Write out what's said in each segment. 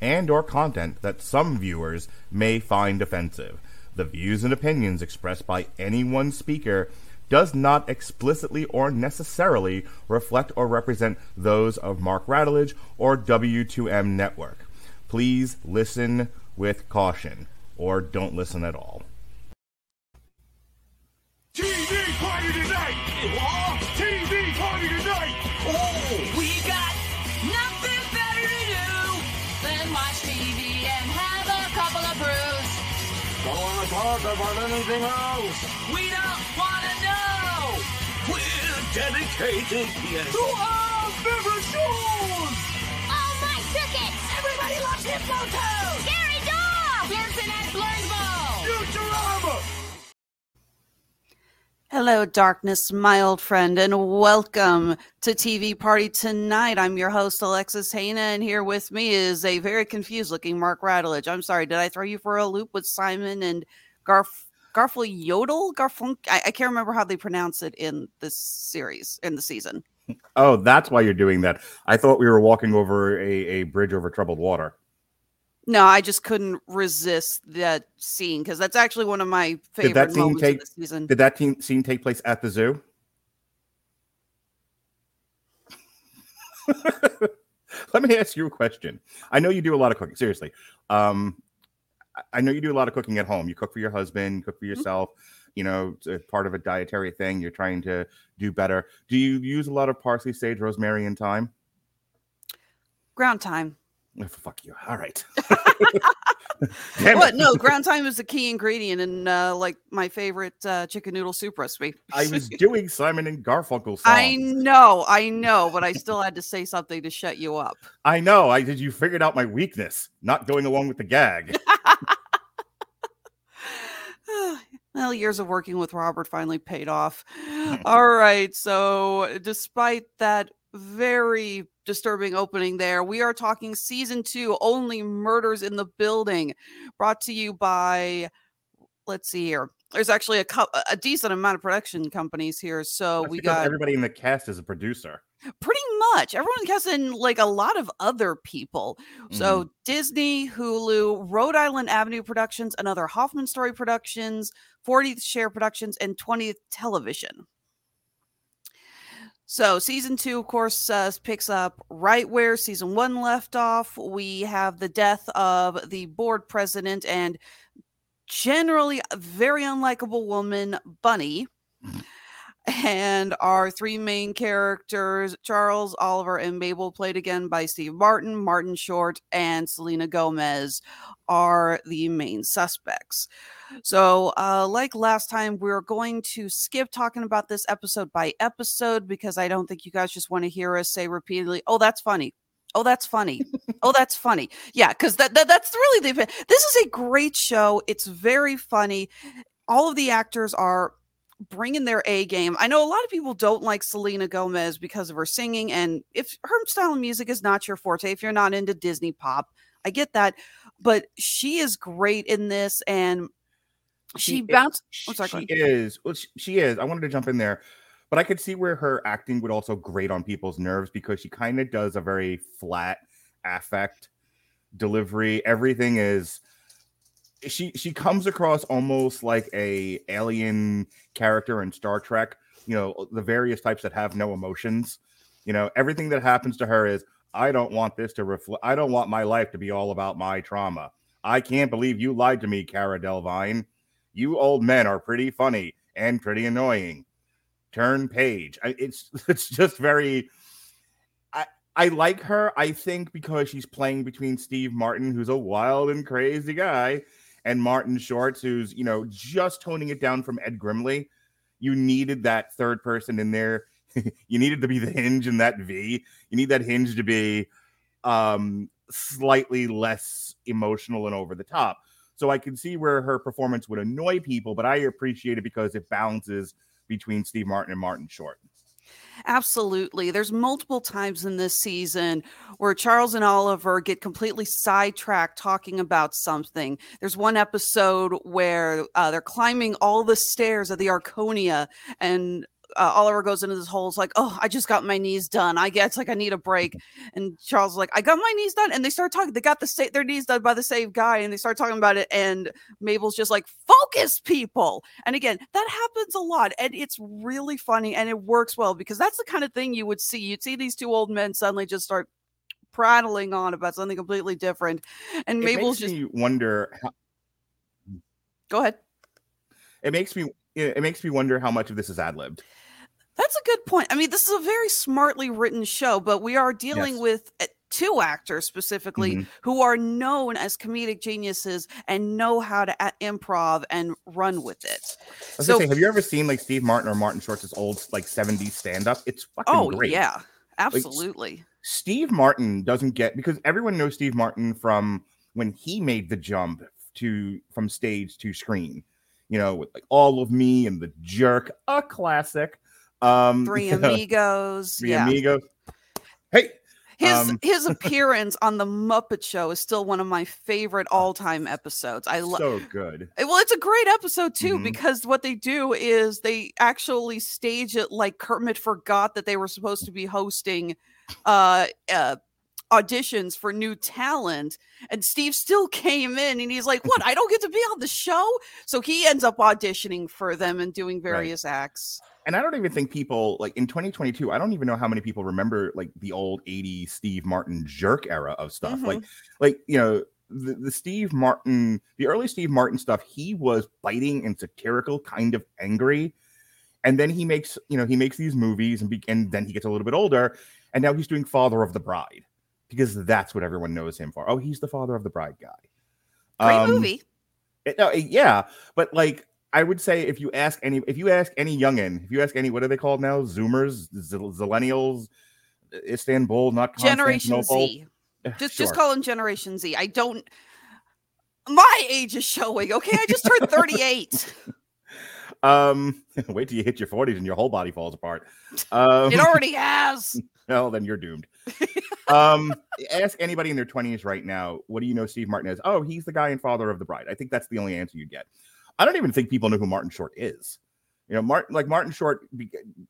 and or content that some viewers may find offensive. The views and opinions expressed by any one speaker does not explicitly or necessarily reflect or represent those of Mark Radulich or W2M Network. Please listen with caution or don't listen at all. TV party tonight! Talk about anything else. We don't want to know. We're dedicated yes. to our favorite shows. Oh, my tickets! Everybody loves Hypno Toad. Gary Dog! Pearson and Blurnsville. Futurama! Hello, darkness, my old friend, and welcome to TV Party Tonight. I'm your host, Alexis Hejna, and here with me is a very confused looking Mark Radulich. I'm sorry, did I throw you for a loop with Simon and Garf? Garful Yodel? Garfunk? I, I can't remember how they pronounce it in this series, in the season. Oh, that's why you're doing that. I thought we were walking over a, a bridge over troubled water. No, I just couldn't resist that scene because that's actually one of my favorite Did that scene moments take? of the season. Did that scene take place at the zoo? Let me ask you a question. I know you do a lot of cooking. Seriously, um, I- know you do a lot of cooking at home. You cook for your husband, cook for Mm-hmm. yourself. You know, it's part of a dietary thing. You're trying to do better. Do you use a lot of parsley, sage, rosemary, and thyme? Ground time. Oh, fuck you. All right. What? No, ground time is the key ingredient in uh, like my favorite uh, chicken noodle soup recipe. I was doing Simon and Garfunkel songs. I know, I know, but I still had to say something to shut you up. I know. I did. You figured out my weakness, not going along with the gag. well, years of working with Robert finally paid off. All right. So, despite that very disturbing opening there, we are talking season two only murders in the building, brought to you by, let's see here. There's actually a, co- a decent amount of production companies here. So, That's we got everybody in the cast is a producer. pretty much everyone cast in like a lot of other people. So Mm-hmm. Disney, Hulu, Rhode Island Avenue Productions, another Hoffman Story Productions, 40th Share Productions, and 20th Television. So season two, of course, uh, picks up right where season one left off. We have the death of the board president and generally a very unlikable woman, Bunny and our three main characters charles oliver and mabel played again by steve martin martin short and selena gomez are the main suspects. So uh, like last time we're going to skip talking about this episode by episode because i don't think you guys just want to hear us say repeatedly oh that's funny Oh, that's funny. oh, that's funny. Yeah, because that, that that's really the. This is a great show. It's very funny. All of the actors are bringing their A game. I know a lot of people don't like Selena Gomez because of her singing, and if her style of music is not your forte, if you're not into Disney pop, I get that. But she is great in this, and she, i- bounced. I'm sorry, she is. Oh, well, she, she is. I wanted to jump in there, but I could see where her acting would also grate on people's nerves because she kind of does a very flat affect delivery. Everything is. She she comes across almost like a alien character in Star Trek you know, the various types that have no emotions. You know, everything that happens to her is, I don't want this to reflect, I don't want my life to be all about my trauma. I can't believe you lied to me, Cara Delevingne. You old men are pretty funny and pretty annoying. Turn page. I, it's it's just very. I I like her. I think because she's playing between Steve Martin, who's a wild and crazy guy, and Martin Shorts, who's you know just toning it down from Ed Grimley. You needed that third person in there. you needed to be the hinge in that V. You need that hinge to be um slightly less emotional and over the top. So I can see where her performance would annoy people, but I appreciate it because it balances between Steve Martin and Martin Short. Absolutely. There's multiple times in this season where Charles and Oliver get completely sidetracked talking about something. There's one episode where uh, they're climbing all the stairs of the Arconia, and uh, Oliver goes into this hole. It's like, oh, I just got my knees done. I guess like I need a break. And Charles is like, I got my knees done. And they start talking. They got the sa- their knees done by the same guy, and they start talking about it. And Mabel's just like, focus, people. And again, that happens a lot, and it's really funny, and it works well because that's the kind of thing you would see. You'd see these two old men suddenly just start prattling on about something completely different, and It Mabel's makes just me wonder. How, go ahead. it makes me it it makes me wonder how much of this is ad libbed. That's a good point. I mean, this is a very smartly written show, but we are dealing Yes. with uh, two actors specifically Mhm. who are known as comedic geniuses and know how to a- improv and run with it. I was So- say, have you ever seen like Steve Martin or Martin Short's old like 70s stand up? It's fucking Oh, great. yeah, absolutely. Steve Martin doesn't get because everyone knows Steve Martin from when he made the jump to from stage to screen. You know, with like all of me and the jerk, a classic. Um Three Amigos. Three yeah. Amigos. Hey, His um, his appearance on the Muppet Show is still one of my favorite all time episodes. I love. so good. Well, it's a great episode too Mhm. because what they do is they actually stage it like Kermit forgot that they were supposed to be hosting uh, uh auditions for new talent and Steve still came in and he's like, "What? I don't get to be on the show?" So he ends up auditioning for them and doing various acts. And I don't even think people like in 2022, I don't even know how many people remember like the old 80s Steve Martin jerk era of stuff. Like, like you know, the, the Steve Martin, the early Steve Martin stuff, he was biting and satirical, kind of angry. And then he makes, you know, he makes these movies and, be, and then he gets a little bit older. And now he's doing Father of the Bride because that's what everyone knows him for. Oh, he's the Father of the Bride guy. Great Um, movie. it- no, it- yeah, but like I would say, if you ask any, if you ask any youngin, if you ask any, what are they called now? Zoomers, Zillennials, Istanbul, not Generation Z. Eh, Just sure. just call them Generation Z. I don't my age is showing. Okay, I just turned 38. Um, wait till you hit your forties and your whole body falls apart. Um, it already has. well, then you're doomed. um, ask anybody in their 20s right now, what do you know Steve Martin as? Oh, he's the guy and Father of the Bride. I think that's the only answer you'd get. I don't even think people know who Martin Short is. You know, Martin, like Martin Short,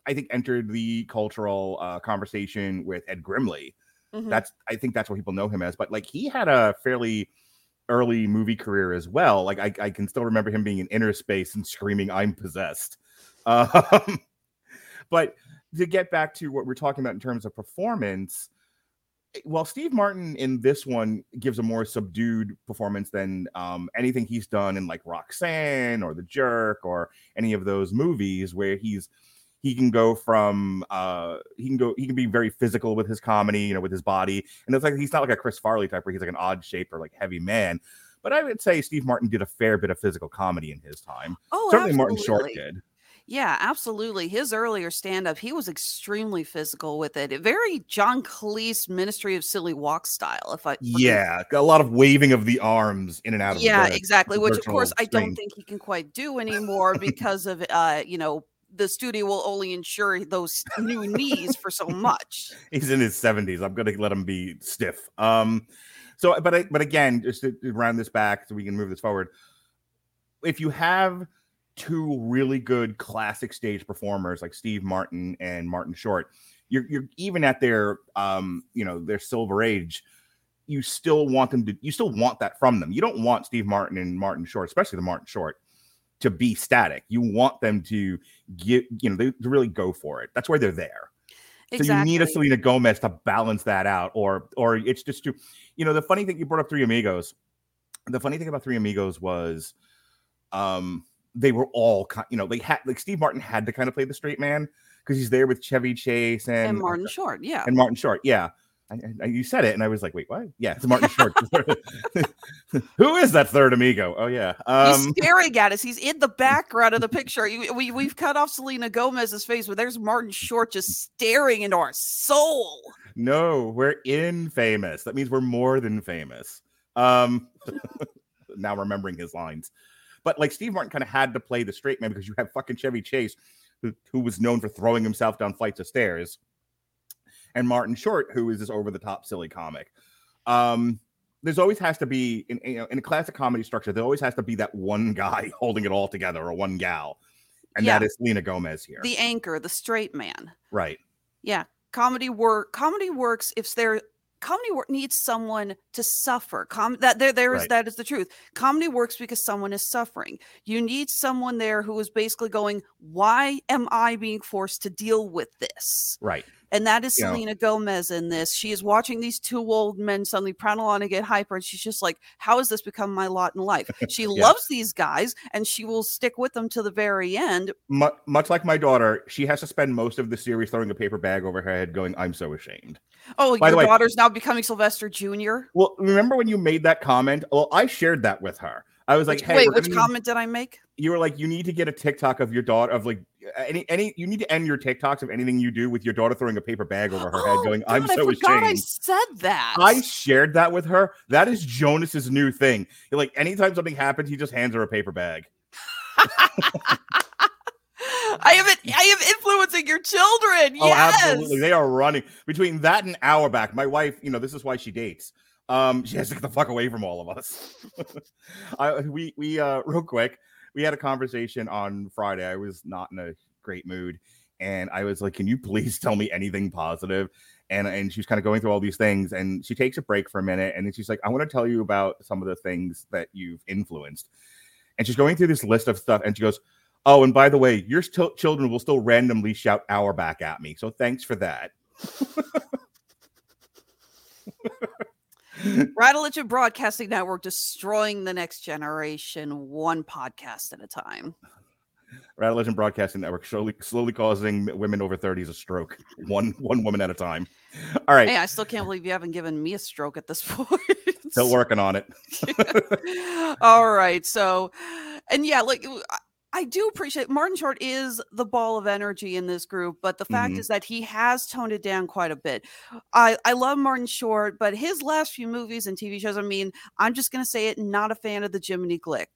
I think entered the cultural uh, conversation with Ed Grimley. Mhm. That's, I think that's what people know him as. But like, he had a fairly early movie career as well. Like, I, I can still remember him being in Innerspace and screaming, "I'm possessed." Um, but to get back to what we're talking about in terms of performance, while Steve Martin in this one gives a more subdued performance than um, anything he's done in like Roxanne or The Jerk or any of those movies where he's he can go from uh he can go he can be very physical with his comedy you know with his body. And it's like he's not like a chris farley type where he's like an odd shape or like heavy man. But i would say steve martin did a fair bit of physical comedy in his time. Oh, certainly martin short did Yeah, absolutely. His earlier stand up, he was extremely physical with it. Very John Cleese Ministry of Silly Walk style. If I yeah a lot of waving of the arms in and out of yeah the exactly which of course i don't think he can quite do anymore because of uh you know the studio will only insure those new knees for so much he's in his 70s i'm gonna let him be stiff um so but I, but again just to, to round this back so we can move this forward if you have two really good classic stage performers like steve martin and martin short you're, you're even at their um you know their silver age you still want them to you still want that from them you don't want steve martin and martin short especially the martin short to be static. You want them to get, you know, they, to really go for it. That's why they're there. So you need a Selena Gomez to balance that out, or or it's just too, you know, the funny thing you brought up Three Amigos. The funny thing about Three Amigos was, um, they were all, you know, they had like Steve Martin had to kind of play the straight man because he's there with Chevy Chase and, and Martin Short, yeah. and Martin Short. Yeah. I, I- you said it, and I was like, "Wait, what?" Yeah, it's Martin Short. Who is that third amigo? Oh yeah, um, He's staring at us. He's in the background of the picture. We we've cut off Selena Gomez's face, but there's Martin Short just staring into our soul. no, we're in famous. That means we're more than famous. Um, now remembering his lines, but like Steve Martin kind of had to play the straight man because you have fucking Chevy Chase, who, who was known for throwing himself down flights of stairs, and Martin Short, who is this over the top silly comic. Um, there's always has to be in you know in a classic comedy structure. There always has to be that one guy holding it all together, or one gal, and that Yeah. is Selena Gomez here. The anchor, the straight man. right. Yeah, comedy work. Comedy works if there. Comedy work needs someone to suffer. Com- that there, there is Right. that is the truth. Comedy works because someone is suffering. You need someone there who is basically going, "Why am I being forced to deal with this?" Right. And that is know. Selena Gomez in this. She is watching these two old men suddenly prattle on and get hyper, and she's just like, "How has this become my lot in life?" She loves these guys, and she will stick with them to the very end. Mu- much like my daughter, she has to spend most of the series throwing a paper bag over her head, going, "I'm so ashamed." Oh, By your way- daughter's now becoming Sylvester Jr. Well, remember when you made that comment? Well, I shared that with her. I was like, Which- "Hey, wait, which gonna comment did I make? You were like, you need to get a TikTok of your daughter of like any any. You need to end your TikToks of anything you do with your daughter throwing a paper bag over her head, going, "I'm Oh, so I forgot I said that. I shared that with her. That is Jonas's new thing. Like anytime something happens, he just hands her a paper bag. I am it- I am influencing your children. Oh, yes. absolutely. They are running between that and our back. My wife, you know, this is why she dates. Um, she has to get the fuck away from all of us. I, we we uh real quick, we had a conversation on Friday. I was not in a great mood, and I was like, "Can you please tell me anything positive?" And and she's kind of going through all these things, and she takes a break for a minute, and then she's like, "I want to tell you about some of the things that you've influenced." And she's going through this list of stuff, and she goes, "Oh, and by the way, your st- children will still randomly shout our back at me, so thanks for that." Rattleage Broadcasting Network destroying the next generation one podcast at a time. Rattle Legend Broadcasting Network slowly slowly causing women over 30s a stroke, one one woman at a time. All right, Hey, I still can't believe you haven't given me a stroke at this point. still working on it. All right. So, and yeah, like I- do appreciate Martin Short is the ball of energy in this group, but the fact Mhm. is that he has toned it down quite a bit. I I love Martin Short, but his last few movies and TV shows, I mean, I'm just going to say it, not a fan of the Jiminy Glick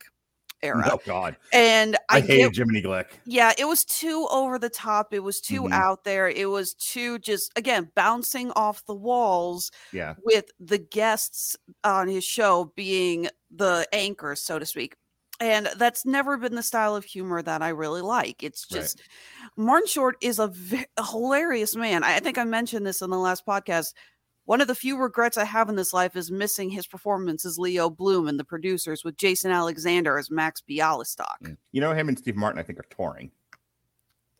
era. Oh God, And I, I, hated Jiminy Glick. yeah, it was too over the top. It was too Mhm. out there. It was too just again bouncing off the walls Yeah, with the guests on his show being the anchors, so to speak. And that's never been the style of humor that I really like. It's Right. just Martin Short is a, hilarious man. I I think I mentioned this in the last podcast. One of the few regrets I have in this life is missing his performance as Leo Bloom and the producers with Jason Alexander as Max Bialystock. you know him and Steve Martin. I think are touring.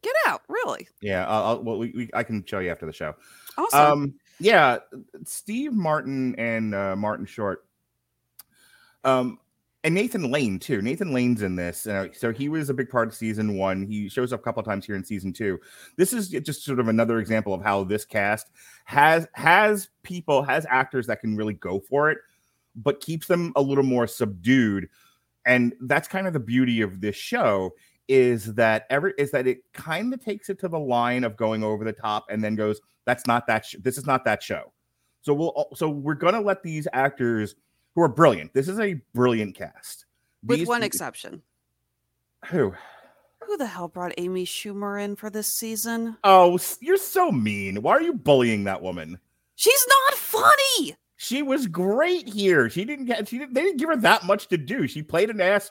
Get out, really? Yeah, I'll, I'll, well, we, we, I can show you after the show. Awesome. Um, yeah, Steve Martin and uh, Martin Short. Um, and Nathan Lane too. Nathan Lane's in this, uh, so he was a big part of season one. He shows up a couple times here in season two. This is just sort of another example of how this cast has has people has actors that can really go for it, but keeps them a little more subdued. And that's kind of the beauty of this show is that every is that it kind of takes it to the line of going over the top and then goes, "That's not that. Sh- this is not that show." So we'll so we're gonna let these actors who are brilliant. This is a brilliant cast. with These- one exception. Who? Who the hell brought Amy Schumer in for this season? Oh, you're so mean. Why are you bullying that woman? She's not funny. She was great here. She didn't get. She didn't. They didn't give her that much to do. She played an ass.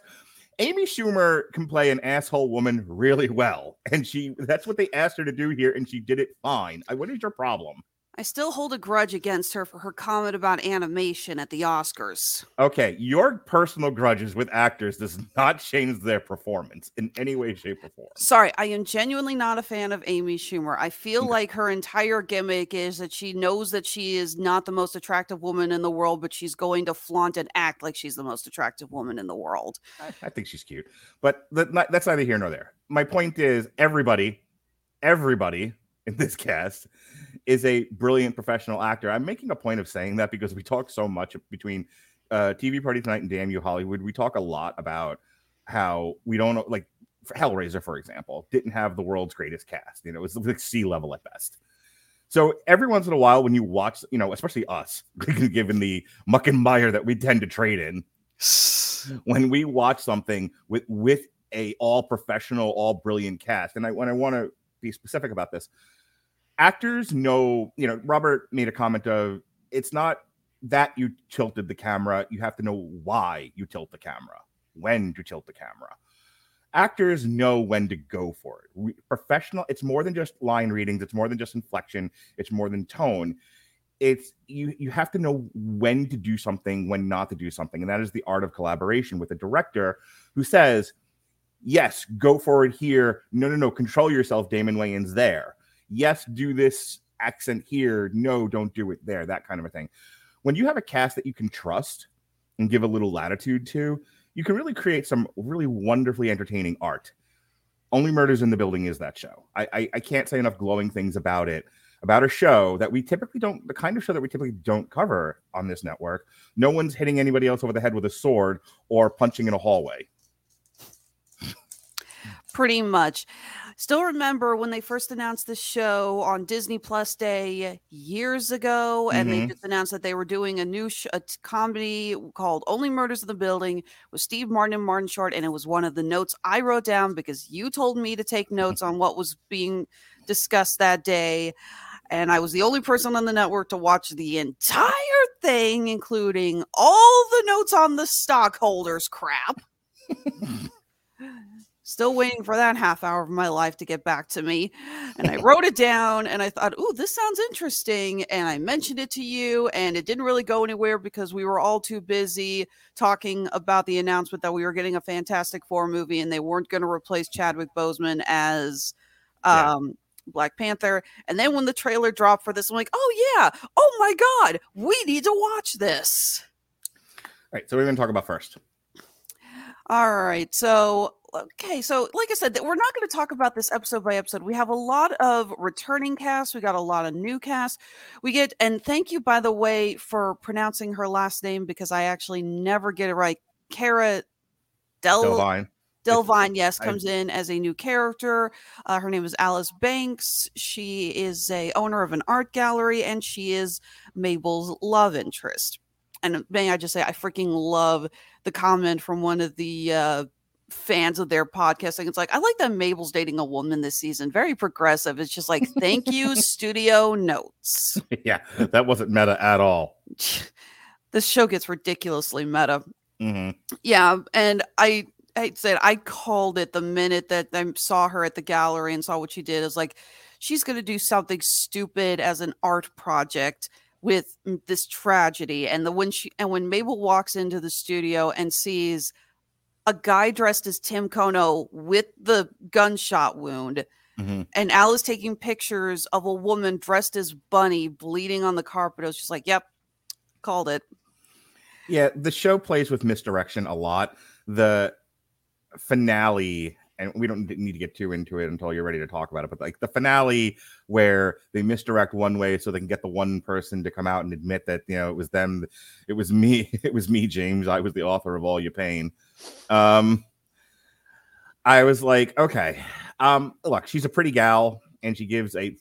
Amy Schumer can play an asshole woman really well, and she. That's what they asked her to do here, and she did it fine. I, what is your problem? I still hold a grudge against her for her comment about animation at the Oscars. Okay, your personal grudges with actors does not change their performance in any way, shape, or form. Sorry, I am genuinely not a fan of Amy Schumer. I feel like her entire gimmick is that she knows that she is not the most attractive woman in the world, but she's going to flaunt and act like she's the most attractive woman in the world. I, I think she's cute, but that's neither here nor there. My point is, everybody, everybody in this cast is a brilliant professional actor. I'm making a point of saying that because we talk so much between uh, TV Party Tonight and Damn You Hollywood. We talk a lot about how we don't like Hellraiser, for example, didn't have the world's greatest cast. You know, it was like C level at best. So every once in a while, when you watch, you know, especially us, given the muck and mire that we tend to trade in, when we watch something with with a all professional, all brilliant cast, and I when I want to be specific about this, actors know, you know, Robert made a comment of it's not that you tilted the camera, you have to know why you tilt the camera, when to tilt the camera. Actors know when to go for it. Professional, it's more than just line readings, it's more than just inflection, it's more than tone. It's you you have to know when to do something, when not to do something. And that is the art of collaboration with a director who says, Yes, go for it here. No, no, no, control yourself, Damon Wayans there yes, do this accent here. No, don't do it there. That kind of a thing. When you have a cast that you can trust and give a little latitude to, you can really create some really wonderfully entertaining art. Only Murders in the Building is that show. I, I, I can't say enough glowing things about it. About a show that we typically don't, the kind of show that we typically don't cover on this network. No one's hitting anybody else over the head with a sword or punching in a hallway. Pretty much. Still remember when they first announced the show on Disney Plus Day years ago, and Mhm. they just announced that they were doing a new sh- a t- comedy called Only Murders in the Building with Steve Martin and Martin Short, and it was one of the notes I wrote down because you told me to take notes on what was being discussed that day. And I was the only person on the network to watch the entire thing, including all the notes on the stockholders crap. Still waiting for that half hour of my life to get back to me. And I wrote it down and I thought, oh, this sounds interesting. And I mentioned it to you, and it didn't really go anywhere because we were all too busy talking about the announcement that we were getting a Fantastic Four movie and they weren't going to replace Chadwick Boseman as Yeah. um, Black Panther. And then when the trailer dropped for this, I'm like, oh, yeah. Oh, my God. We need to watch this. All right, so we're going to talk about first. All right. So, okay. So, like I said, we're not going to talk about this episode by episode. We have a lot of returning casts. We got a lot of new casts. We get, and thank you, by the way, for pronouncing her last name because I actually never get it right. Cara Del. Delevingne. Delevingne, yes, comes in as a new character. Uh, her name is Alice Banks. She is a owner of an art gallery, and she is Mabel's love interest. And may I just say, I freaking love the comment from one of the uh, fans of their podcasting. It's like, I like that Mabel's dating a woman this season. Very progressive. It's just like, thank you, studio notes. yeah, that wasn't meta at all. This show gets ridiculously meta. hmm Yeah, and I I said I called it the minute that I saw her at the gallery and saw what she did. Is like she's going to do something stupid as an art project with this tragedy. And the when she and when Mabel walks into the studio and sees a guy dressed as Tim Kono with the gunshot wound. Mhm. And Alice taking pictures of a woman dressed as Bunny bleeding on the carpet. I was just like, yep, called it. Yeah, the show plays with misdirection a lot. The finale, and we don't need to get too into it until you're ready to talk about it, but like the finale where they misdirect one way so they can get the one person to come out and admit that, you know, it was them, it was me, it was me, James. I was the author of All Your Pain. Um, I was like, okay, um, look, she's a pretty gal and she gives a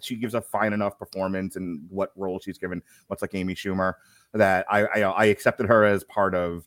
she gives a fine enough performance in what role she's given, much like Amy Schumer, that I I, I accepted her as part of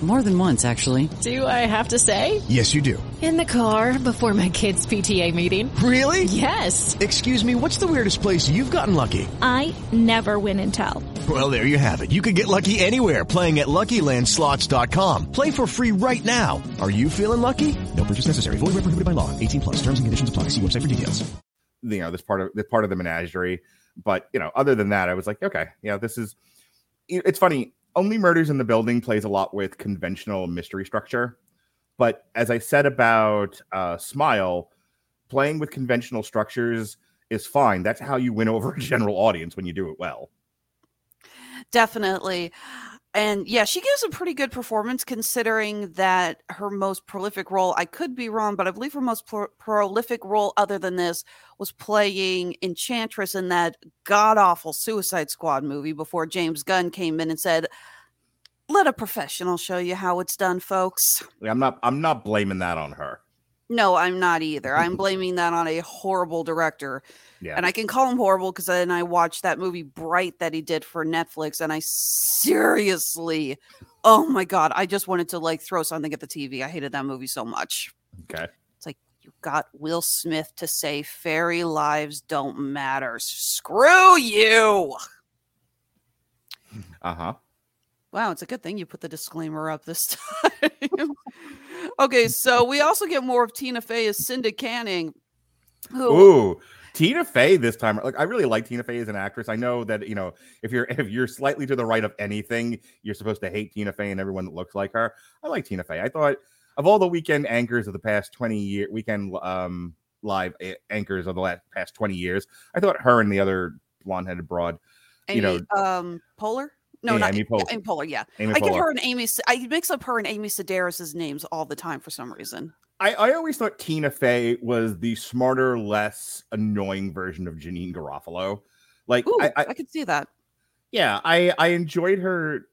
More than once, actually. Do I have to say? Yes, you do. In the car before my kids' PTA meeting. Really? Yes. Excuse me, what's the weirdest place you've gotten lucky? I never win and tell. Well, there you have it. You can get lucky anywhere playing at LuckyLandSlots.com. Play for free right now. Are you feeling lucky? No purchase necessary. Void where prohibited by law. 18 plus. Terms and conditions apply. See website for details. You know, this part of this part of the menagerie. But you know, other than that, I was like, okay, yeah, this is. It's funny. Only Murders in the Building plays a lot with conventional mystery structure, but as I said about uh, Smile, playing with conventional structures is fine. That's how you win over a general audience when you do it well. Definitely. And yeah, she gives a pretty good performance considering that her most prolific role, I could be wrong, but I believe her most pro- prolific role other than this was playing Enchantress in that god awful Suicide Squad movie before James Gunn came in and said, let a professional show you how it's done, folks. I'm not I'm not blaming that on her. No, I'm not either. I'm blaming that on a horrible director. Yeah. And I can call him horrible because then I watched that movie Bright that he did for Netflix, and I seriously, oh my god, I just wanted to like throw something at the TV. I hated that movie so much. Okay. It's like you got Will Smith to say fairy lives don't matter. Screw you. Uh-huh. Wow, it's a good thing you put the disclaimer up this time. okay, so we also get more of Tina Fey as Cinda Canning. Who Ooh, Tina Fey this time. Like I really like Tina Fey as an actress. I know that you know if you're if you're slightly to the right of anything, you're supposed to hate Tina Fey and everyone that looks like her. I like Tina Fey. I thought of all the weekend anchors of the past twenty year weekend um live anchors of the last past twenty years, I thought her and the other blonde headed broad, Amy, you know, um, Poehler? No, Yeah, not Amy Poehler. Amy Poehler. Yeah, Amy I get Poehler. her and Amy. I mix up her and Amy Sedaris's names all the time for some reason. I, I always thought Tina Fey was the smarter, less annoying version of Janeane Garofalo. Like Ooh, I, I, I could see that. yeah, I I enjoyed her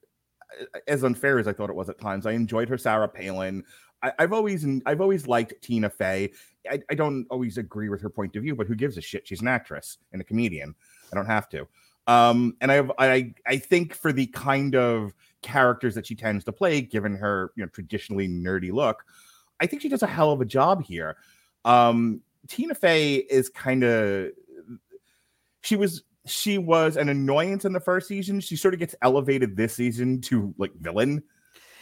uh, as unfair as I thought it was at times. I enjoyed her Sarah Palin. I, I've always I've always liked Tina Fey. I, I don't always agree with her point of view, but who gives a shit? She's an actress and a comedian. I don't have to. Um, and I have I I think for the kind of characters that she tends to play, given her you know traditionally nerdy look, I think she does a hell of a job here. Um, Tina Fey is kind of she was she was an annoyance in the first season. She sort of gets elevated this season to like villain.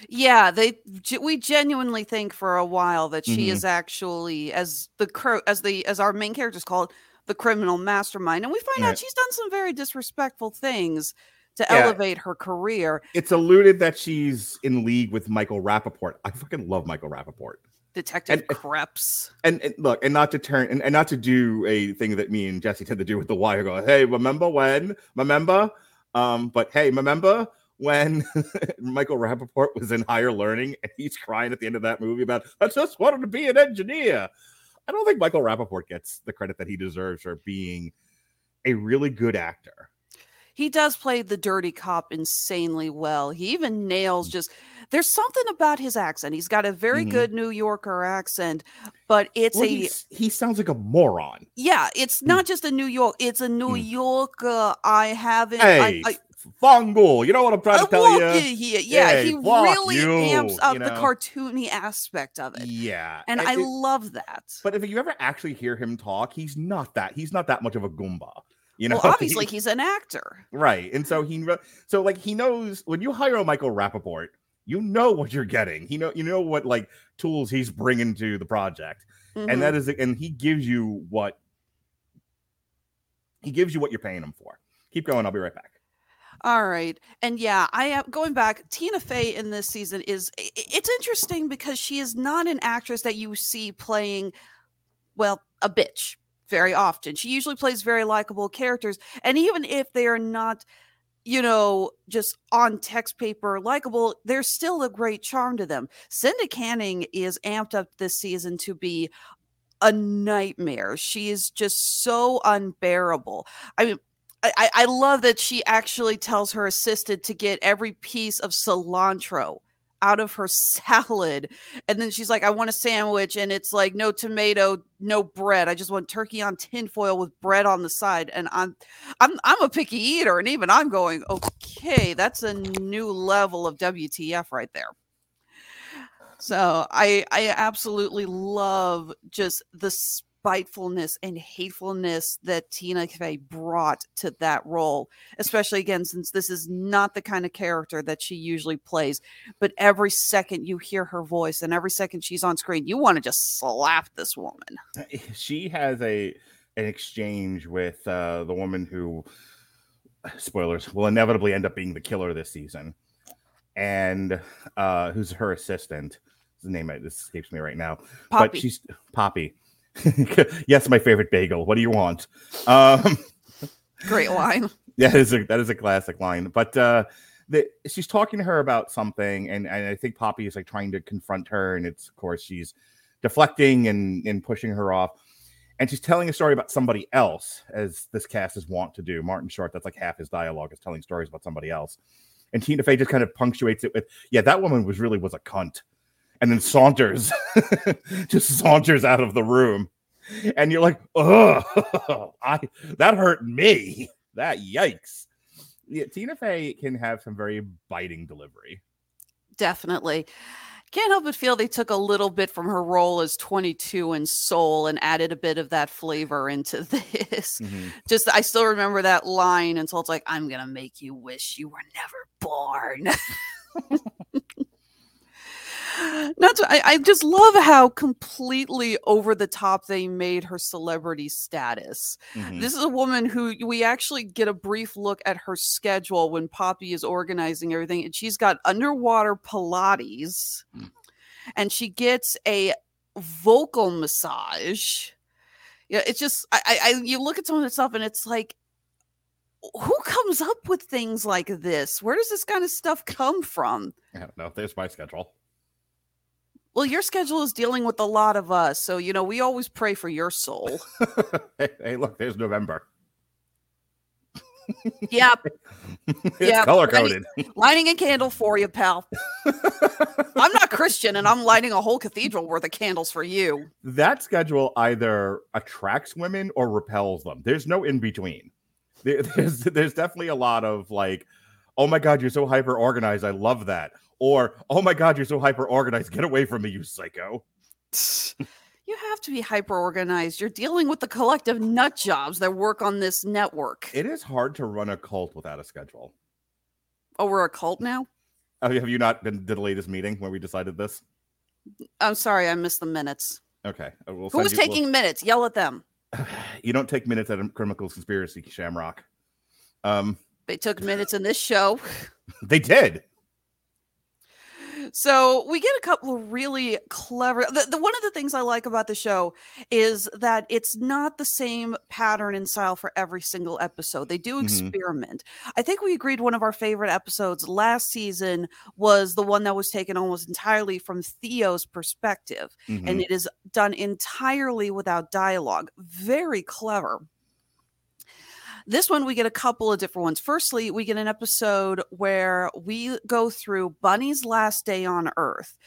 Yeah, they we genuinely think for a while that she Mhm. is actually as the cro- as the as our main characters call it the criminal mastermind, and we find out she's done some very disrespectful things to Yeah. elevate her career. It's alluded that she's in league with Michael Rapaport. I fucking love Michael Rapaport. Detective And- Kreps. And, and look, and not to turn and, and not to do a thing that me and Jesse tend to do with the wire. Go, hey, remember when? Remember? Um, but hey, remember when Michael Rapaport was in higher learning and he's crying at the end of that movie about I just wanted to be an engineer. I don't think Michael Rapaport gets the credit that he deserves for being a really good actor. He does play the dirty cop insanely well. He even Mm. nails just there's something about his accent. He's got a very Mhm. good New Yorker accent, but it's Well, a he sounds like a moron. yeah, it's not just a New York, it's a New Mm. York uh, I haven't Hey, I, I, Fungal, you know what I'm trying to tell you? here. Yeah, Hey, he really you, amps up you the cartoony aspect of it. Yeah, And it- I it- love that. But if you ever actually hear him talk, he's not that. He's not that much of a goomba. You know, well, obviously he's an actor. right. And so he, so like he knows when you hire a Michael Rapaport, you know what you're getting. He know you know what like tools he's bringing to the project, Mhm. and that is, and he gives you what he gives you what you're paying him for. Keep going. I'll be right back. All right. And yeah, I am going back. Tina Fey in this season is it's interesting because she is not an actress that you see playing well, a bitch very often. She usually plays very likable characters and even if they are not you know, just on text paper likable, there's still a great charm to them. Cinda Canning is amped up this season to be a nightmare. She is just so unbearable. I mean, I, I love that she actually tells her assistant to get every piece of cilantro out of her salad. And then she's like, I want a sandwich. And it's like, no tomato, no bread. I just want turkey on tinfoil with bread on the side. And I'm I'm I'm a picky eater. And even I'm going, okay, that's a new level of WTF right there. So I I absolutely love just the spitefulness and hatefulness that Tina Fey brought to that role, especially again, since this is not the kind of character that she usually plays. But every second you hear her voice and every second she's on screen, you want to just slap this woman. She has a an exchange with uh, the woman who, spoilers, will inevitably end up being the killer this season, and uh, who's her assistant. The name it escapes me right now, Poppy. but she's Poppy. yes, my favorite bagel. What do you want? Um, Great line. that is a that is a classic line. But uh, the, she's talking to her about something, and, and I think Poppy is like trying to confront her, and it's of course she's deflecting and and pushing her off. And she's telling a story about somebody else, as this cast is wont to do. Martin Short, that's like half his dialogue is telling stories about somebody else. And Tina Fey just kind of punctuates it with, "Yeah, that woman was really was a cunt." And then saunters, just saunters out of the room, and you're like, "Oh, I that hurt me. That yikes." Yeah, Tina Fey can have some very biting delivery. Definitely. Can't help but feel they took a little bit from her role as 22 in Soul and added a bit of that flavor into this. Mm-hmm. Just, I still remember that line until it's like, I'm going to make you wish you were never born. Not to, I, I just love how completely over the top they made her celebrity status. Mhm. This is a woman who we actually get a brief look at her schedule when Poppy is organizing everything, and she's got underwater Pilates, and she gets a vocal massage. Yeah, it's just I, I, I you look at some of the stuff and it's like who comes up with things like this? Where does this kind of stuff come from? I don't know. There's my schedule. Well, your schedule is dealing with a lot of us, so you know we always pray for your soul. hey, hey, look, there's November. yep, it's yep. color Lighting- coded. Lighting a candle for you, pal. I'm not Christian, and I'm lighting a whole cathedral worth of candles for you. that schedule either attracts women or repels them. There's no in between. There- There's there's definitely a lot of like, oh my god, you're so hyper organized. I love that. Or oh my god, you're so hyper organized. Get away from me, you psycho. You have to be hyper organized. You're dealing with the collective nut jobs that work on this network. It is hard to run a cult without a schedule. Oh, we're a cult now? Oh, have you not been to the latest meeting where we decided this? I'm sorry, I missed the minutes. Okay, we'll Who send was we'll- taking minutes? Yell at them. You don't take minutes at a criminal conspiracy, Shamrock. Um, They took minutes in this show. they did. So we get a couple of really clever. The, the one of the things I like about the show is that it's not the same pattern and style for every single episode. They do Mhm. experiment. I think we agreed one of our favorite episodes last season was the one that was taken almost entirely from Theo's perspective, and Mhm. it is done entirely without dialogue. Very clever. This one, we get a couple of different ones. Firstly, we get an episode where we go through Bunny's last day on Earth.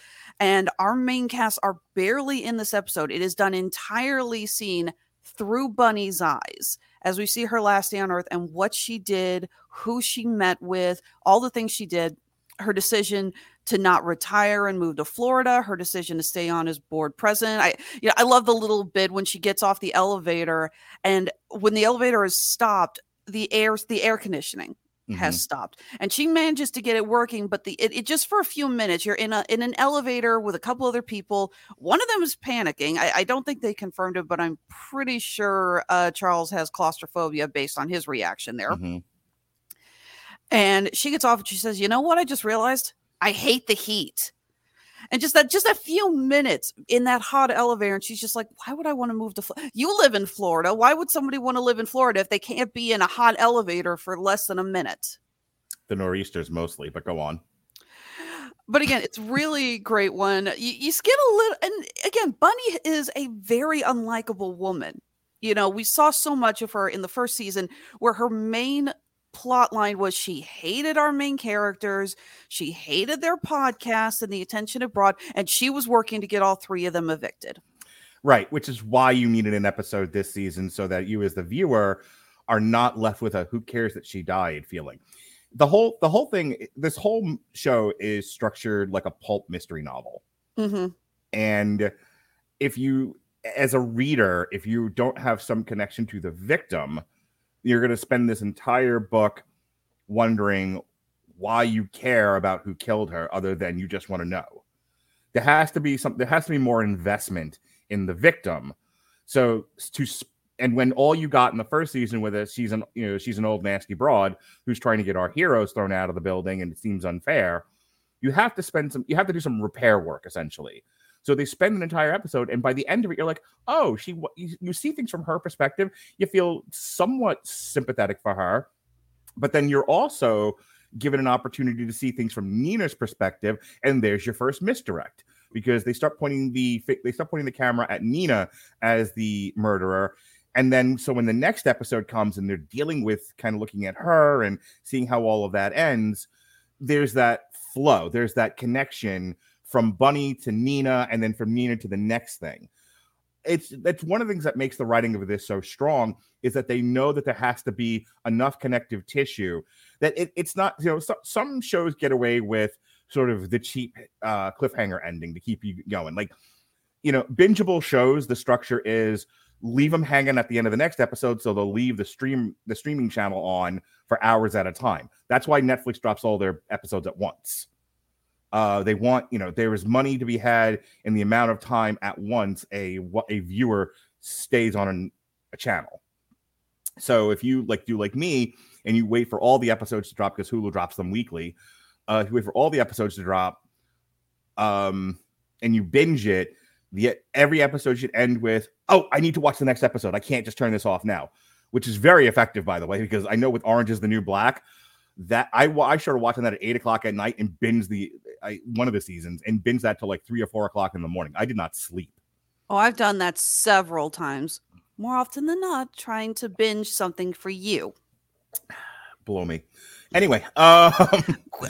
And our main cast are barely in this episode. It is done entirely seen through Bunny's eyes as we see her last day on Earth and what she did, who she met with, all the things she did, her decision to not retire and move to Florida, her decision to stay on as board president. I you know, I love the little bit when she gets off the elevator and when the elevator is stopped, the air the air conditioning has Mhm. stopped and she manages to get it working but the it, it just for a few minutes you're in a in an elevator with a couple other people one of them is panicking i, I don't think they confirmed it but i'm pretty sure uh, charles has claustrophobia based on his reaction there Mm-hmm. And she gets off and she says, "You know what? I just realized I hate the heat." And just that, just a few minutes in that hot elevator, and she's just like, "Why would I want to move to? Fl- you live in Florida. Why would somebody want to live in Florida if they can't be in a hot elevator for less than a minute?" The nor'easters mostly, but go on. But again, it's really great one. You, you skip a little, and again, Bunny is a very unlikable woman. You know, we saw so much of her in the first season where her main plot line was she hated our main characters, she hated their podcast and the attention it brought, and she was working to get all three of them evicted. Right, which is why you needed an episode this season so that you as the viewer are not left with a who cares that she died feeling. The whole the whole thing this whole show is structured like a pulp mystery novel. Mm-hmm. And if you as a reader, if you don't have some connection to the victim, you're going to spend this entire book wondering why you care about who killed her other than you just want to know. There has to be some there has to be more investment in the victim. So to and when all you got in the first season with a she's an you know she's an old nasty broad who's trying to get our heroes thrown out of the building and it seems unfair, you have to spend some you have to do some repair work essentially. So they spend an entire episode, and by the end of it, you're like, oh, she. You, you see things from her perspective. You feel somewhat sympathetic for her, but then you're also given an opportunity to see things from Nina's perspective, and there's your first misdirect because they start pointing the they start pointing the camera at Nina as the murderer. And then, so when the next episode comes and they're dealing with kind of looking at her and seeing how all of that ends, there's that flow, there's that connection from Bunny to Nina, and then from Nina to the next thing. It's that's one of the things that makes the writing of this so strong is that they know that there has to be enough connective tissue that it, it's not you know so, some shows get away with sort of the cheap uh, cliffhanger ending to keep you going. Like you know bingeable shows the structure is leave them hanging at the end of the next episode so they'll leave the stream the streaming channel on for hours at a time. That's why netflix drops all their episodes at once uh, they want, you know, there is money to be had in the amount of time at once a a viewer stays on an, a channel. So if you like do like me and you wait for all the episodes to drop because Hulu drops them weekly, uh, if you wait for all the episodes to drop, um, and you binge it, the every episode should end with, "Oh, I need to watch the next episode. I can't just turn this off now," which is very effective, by the way, because I know with Orange is the New Black, that I I started watching that at eight o'clock at night and binge the I, one of the seasons and binge that till like three or four o'clock in the morning. I did not sleep. Oh, I've done that several times. More often than not, trying to binge something for you. Blow me. Anyway, um,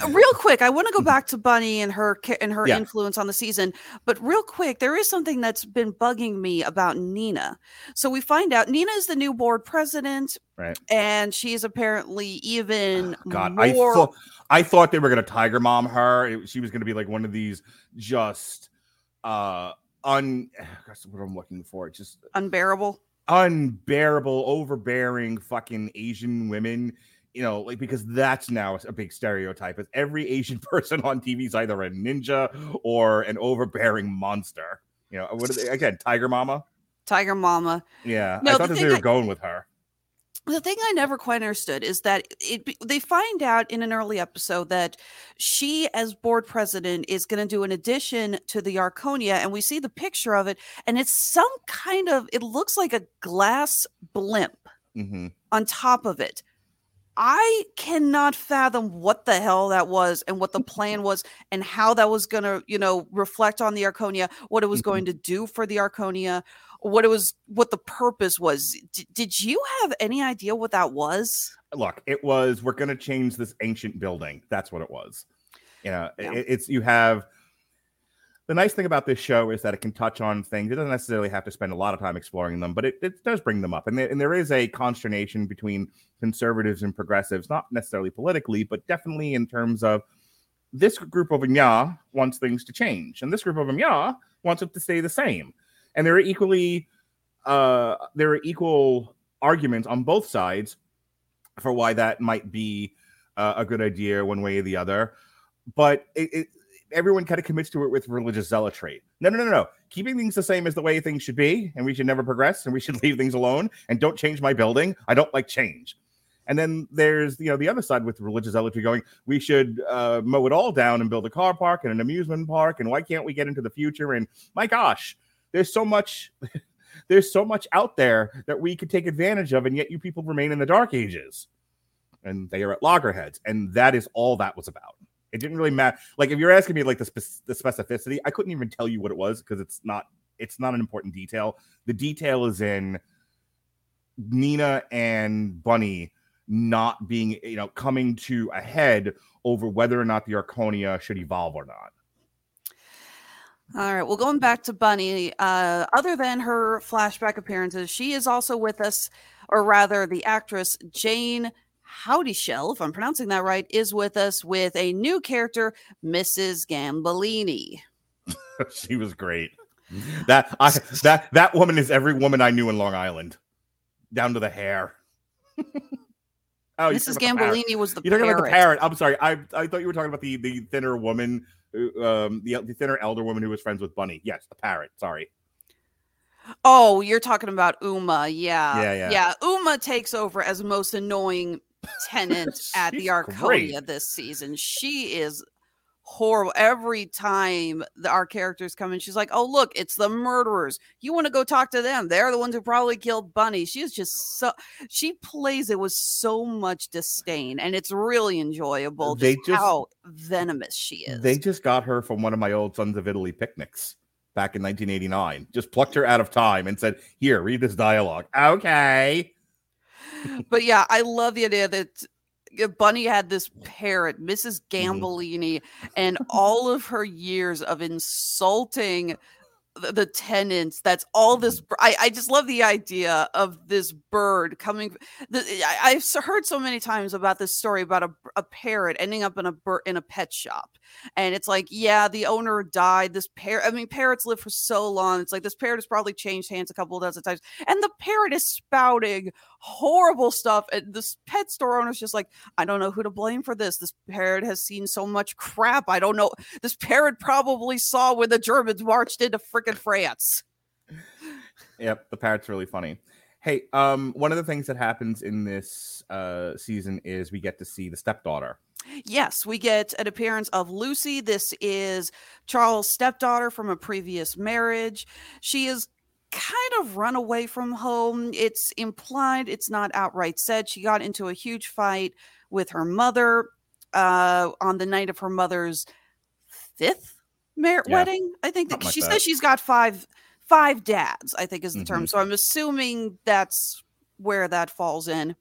real quick, I want to go back to Bunny and her and her Yeah. influence on the season. But real quick, there is something that's been bugging me about Nina. So we find out Nina is the new board president, right. and she is apparently even God, more. I I thought they were gonna tiger mom her. It- she was gonna be like one of these just uh un that's what I'm looking for. Just unbearable. unbearable, overbearing fucking Asian women. You know, like because that's now a big stereotype. Is every Asian person on TV is either a ninja or an overbearing monster. You know, what are they again? Tiger Mama. Tiger Mama. Yeah, No, I thought that they were I- going with her. The thing I never quite understood is that it they find out in an early episode that she, as board president, is going to do an addition to the Arconia, and we see the picture of it, and it's some kind of it looks like a glass blimp hmm on top of it. I cannot fathom what the hell that was and what the plan was and how that was going to, you know, reflect on the Arconia, what it was Mm-hmm. going to do for the Arconia, what it was, what the purpose was. D- did you have any idea what that was? look it was we're going to change this ancient building that's what it was you know Yeah. it- it's you have the nice thing about this show is that it can touch on things it doesn't necessarily have to spend a lot of time exploring them but it, it does bring them up and there, and there is a consternation between conservatives and progressives not necessarily politically but definitely in terms of this group of Nya wants things to change and this group of Nya wants it to stay the same and there are equally uh there are equal arguments on both sides for why that might be uh, a good idea one way or the other. But it, it, everyone kind of commits to it with religious zealotry. No, no, no, no. Keeping things the same as the way things should be, and we should never progress, and we should leave things alone, and don't change my building. I don't like change. And then there's you know the other side with religious zealotry going, we should uh, mow it all down and build a car park and an amusement park, and why can't we get into the future? And my gosh, there's so much. There's so much out there that we could take advantage of, and yet you people remain in the dark ages and they are at loggerheads, and that is all that was about. It didn't really matter. Like if you're asking me like the, spec- the specificity, I couldn't even tell you what it was because it's not it's not an important detail. The detail is in Nina and Bunny not being, you know, coming to a head over whether or not the Arconia should evolve or not. All right. Well, going back to Bunny, uh, other than her flashback appearances, she is also with us, or rather, the actress Jayne Houdyshell, if I'm pronouncing that right, is with us with a new character, Mrs. Gambolini. she was great. That I that that woman is every woman I knew in Long Island, down to the hair. oh, Mrs. about the. Gambolini was the You're talking about the parrot. parrot. I'm sorry. I I thought you were talking about the the thinner woman, um, the the thinner elder woman who was friends with Bunny. Yes, the parrot. Sorry. Oh, you're talking about Uma. Yeah. Yeah, yeah. Yeah. Uma takes over as most annoying tenant at the great. this season. She is horrible. Every time the, our characters come in, she's like, Oh, look, it's the murderers. You want to go talk to them? They're the ones who probably killed Bunny. She's just so, she plays it with so much disdain, and it's really enjoyable They just just- how venomous she is. They just got her from one of my old Sons of Italy picnics back in 1989. Just plucked her out of time and said, "Here, read this dialogue." Okay. but yeah, I love the idea that Uh, Bunny had this parrot, Mrs. Mm-hmm. Gambolini, and all of her years of insulting the, tenants. That's all this. Mm-hmm. I, I just love the idea of this bird coming. The, I, I've heard so many times about this story about a, a parrot ending up in a bir- in a pet shop, and it's like, yeah, the owner died. This parrot. I mean, parrots live for so long. It's like this parrot has probably changed hands a couple of dozen times, and the parrot is spouting horrible stuff. And this pet store owner's just like, I don't know who to blame for this. This parrot has seen so much crap. I don't know. This parrot probably saw when the Germans marched into frickin' France. Yep, the parrot's really funny. Hey, um, one of the things that happens in this uh season is we get to see the stepdaughter. Yes, we get an appearance of Lucy. This is Charles' stepdaughter from a previous marriage. She is kind of run away from home. It's implied, it's not outright said. She got into a huge fight with her mother uh, on the night of her mother's fifth mar- Yeah, wedding. I think that something like she that. says she's got five five dads. I think is the term. Mhm. So I'm assuming that's where that falls in.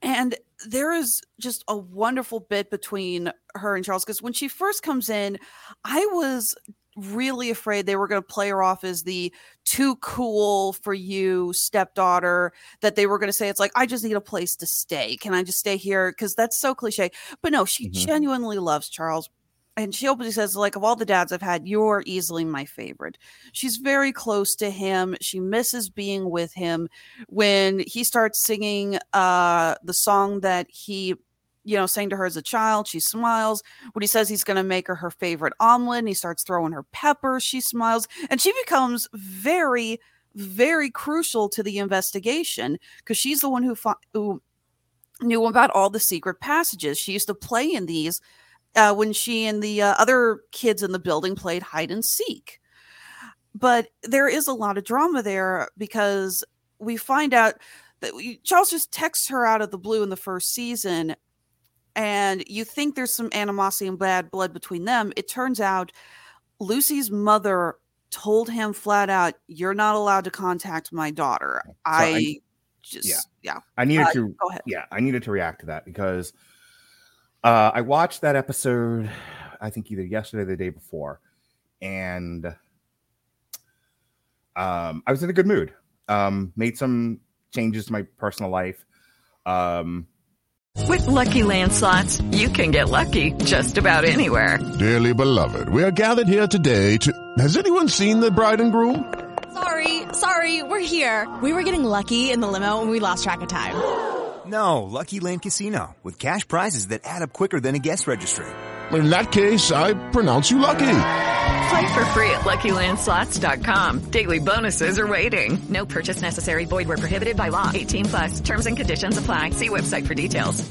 And there is just a wonderful bit between her and Charles because when she first comes in, I was really afraid they were going to play her off as the too cool for you stepdaughter that they were going to say it's like I just need a place to stay. Can I just stay here because that's so cliche. But no, she Mhm. genuinely loves Charles. And she openly says, like, of all the dads I've had, you're easily my favorite. She's very close to him. She misses being with him. When he starts singing uh, the song that he, you know, sang to her as a child, she smiles. When he says he's going to make her her favorite omelet, and he starts throwing her pepper, she smiles. And she becomes very, very crucial to the investigation because she's the one who, fi- who knew about all the secret passages. She used to play in these uh, when she and the uh, other kids in the building played hide and seek. But there is a lot of drama there because we find out that we, Charles just texts her out of the blue in the first season, and you think there's some animosity and bad blood between them. It turns out Lucy's mother told him flat out, "You're not allowed to contact my daughter." I, I- just yeah. yeah. I needed Uh, to go ahead. Yeah, I needed to react to that because uh I watched that episode I think either yesterday or the day before and um I was in a good mood. Um made some changes to my personal life. Um With Lucky Land slots, you can get lucky just about anywhere. Dearly beloved, we are gathered here today to. Has anyone seen the bride and groom? Sorry, sorry, we're here. We were getting lucky in the limo and we lost track of time. No, Lucky Land Casino, with cash prizes that add up quicker than a guest registry. In that case, I pronounce you lucky. Play for free at LuckyLandSlots.com. Daily bonuses are waiting. No purchase necessary. Void where prohibited by law. 18 plus. Terms and conditions apply. See website for details.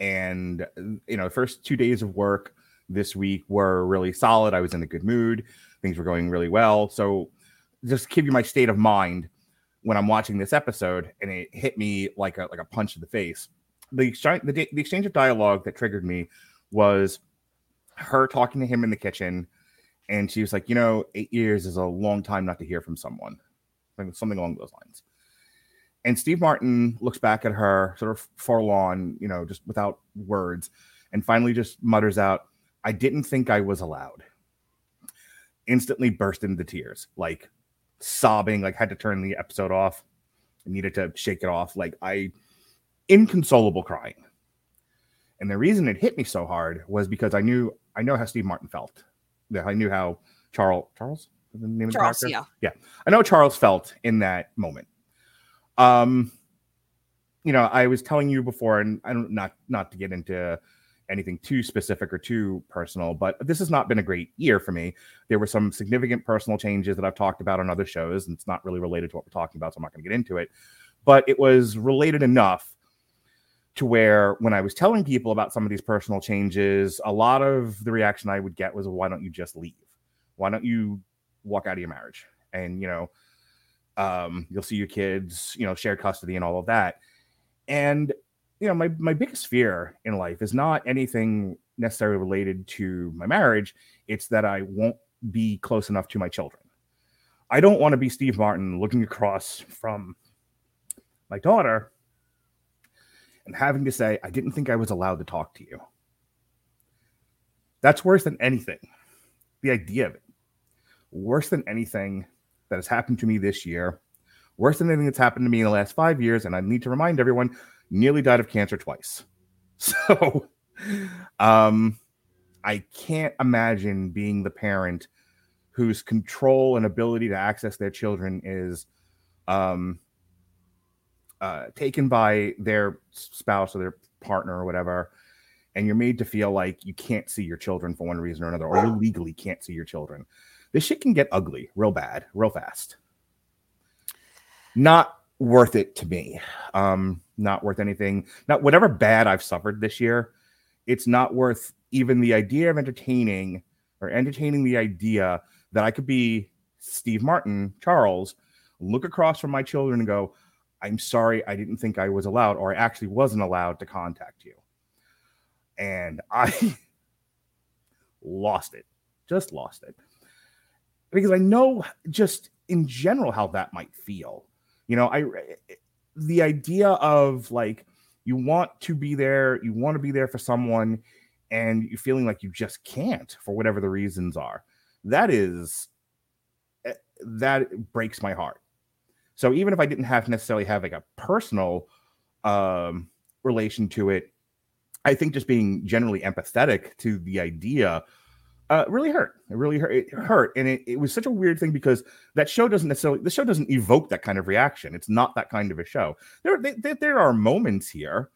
and you know the first two days of work this week were really solid i was in a good mood things were going really well so just give you my state of mind when i'm watching this episode and it hit me like a like a punch in the face the exchange the, the exchange of dialogue that triggered me was her talking to him in the kitchen and she was like you know eight years is a long time not to hear from someone. Something along those lines. And Steve Martin looks back at her, sort of forlorn, you know, just without words, and finally just mutters out, I didn't think I was allowed. Instantly burst into tears, like sobbing, like had to turn the episode off. I needed to shake it off. Like I inconsolable crying. And the reason it hit me so hard was because I knew I know how Steve Martin felt. Yeah, I knew how Charles Charles the name Charles, of the yeah. Yeah. I know Charles felt in that moment. Um you know, I was telling you before, and I don't not not to get into anything too specific or too personal, but this has not been a great year for me. There were some significant personal changes that I've talked about on other shows, and it's not really related to what we're talking about, so I'm not going to get into it. But it was related enough to where when I was telling people about some of these personal changes, a lot of the reaction I would get was, "Why don't you just leave? Why don't you walk out of your marriage?" And you know, um, you'll see your kids, you know, shared custody and all of that. And you know, my my biggest fear in life is not anything necessarily related to my marriage. It's that I won't be close enough to my children. I don't want to be Steve Martin looking across from my daughter and having to say, I didn't think I was allowed to talk to you. That's worse than anything. The idea of it. Worse than anything that has happened to me this year. Worse than anything that's happened to me in the last five years. And I need to remind everyone, nearly died of cancer twice. So um I can't imagine being the parent whose control and ability to access their children is um uh taken by their spouse or their partner or whatever. And you're made to feel like you can't see your children for one reason or another or you legally can't see your children. This shit can get ugly real bad real fast. Not worth it to me. Um not worth anything. Not whatever bad i've suffered this year it's not worth even the idea of entertaining or entertaining the idea that i could be steve martin charles look across from my children and go i'm sorry i didn't think i was allowed or i actually wasn't allowed to contact you. And i lost it. Just lost it. Because i know just in general how that might feel you know i the idea of like you want to be there you want to be there for someone and you're feeling like you just can't for whatever the reasons are that is eh, that breaks my heart. So even if i didn't have necessarily have like a personal um relation to it i think just being generally empathetic to the idea uh, really hurt. It really hurt. It hurt, and it, it was such a weird thing because that show doesn't necessarily. The show doesn't evoke that kind of reaction. It's not that kind of a show. There, there, there are moments here.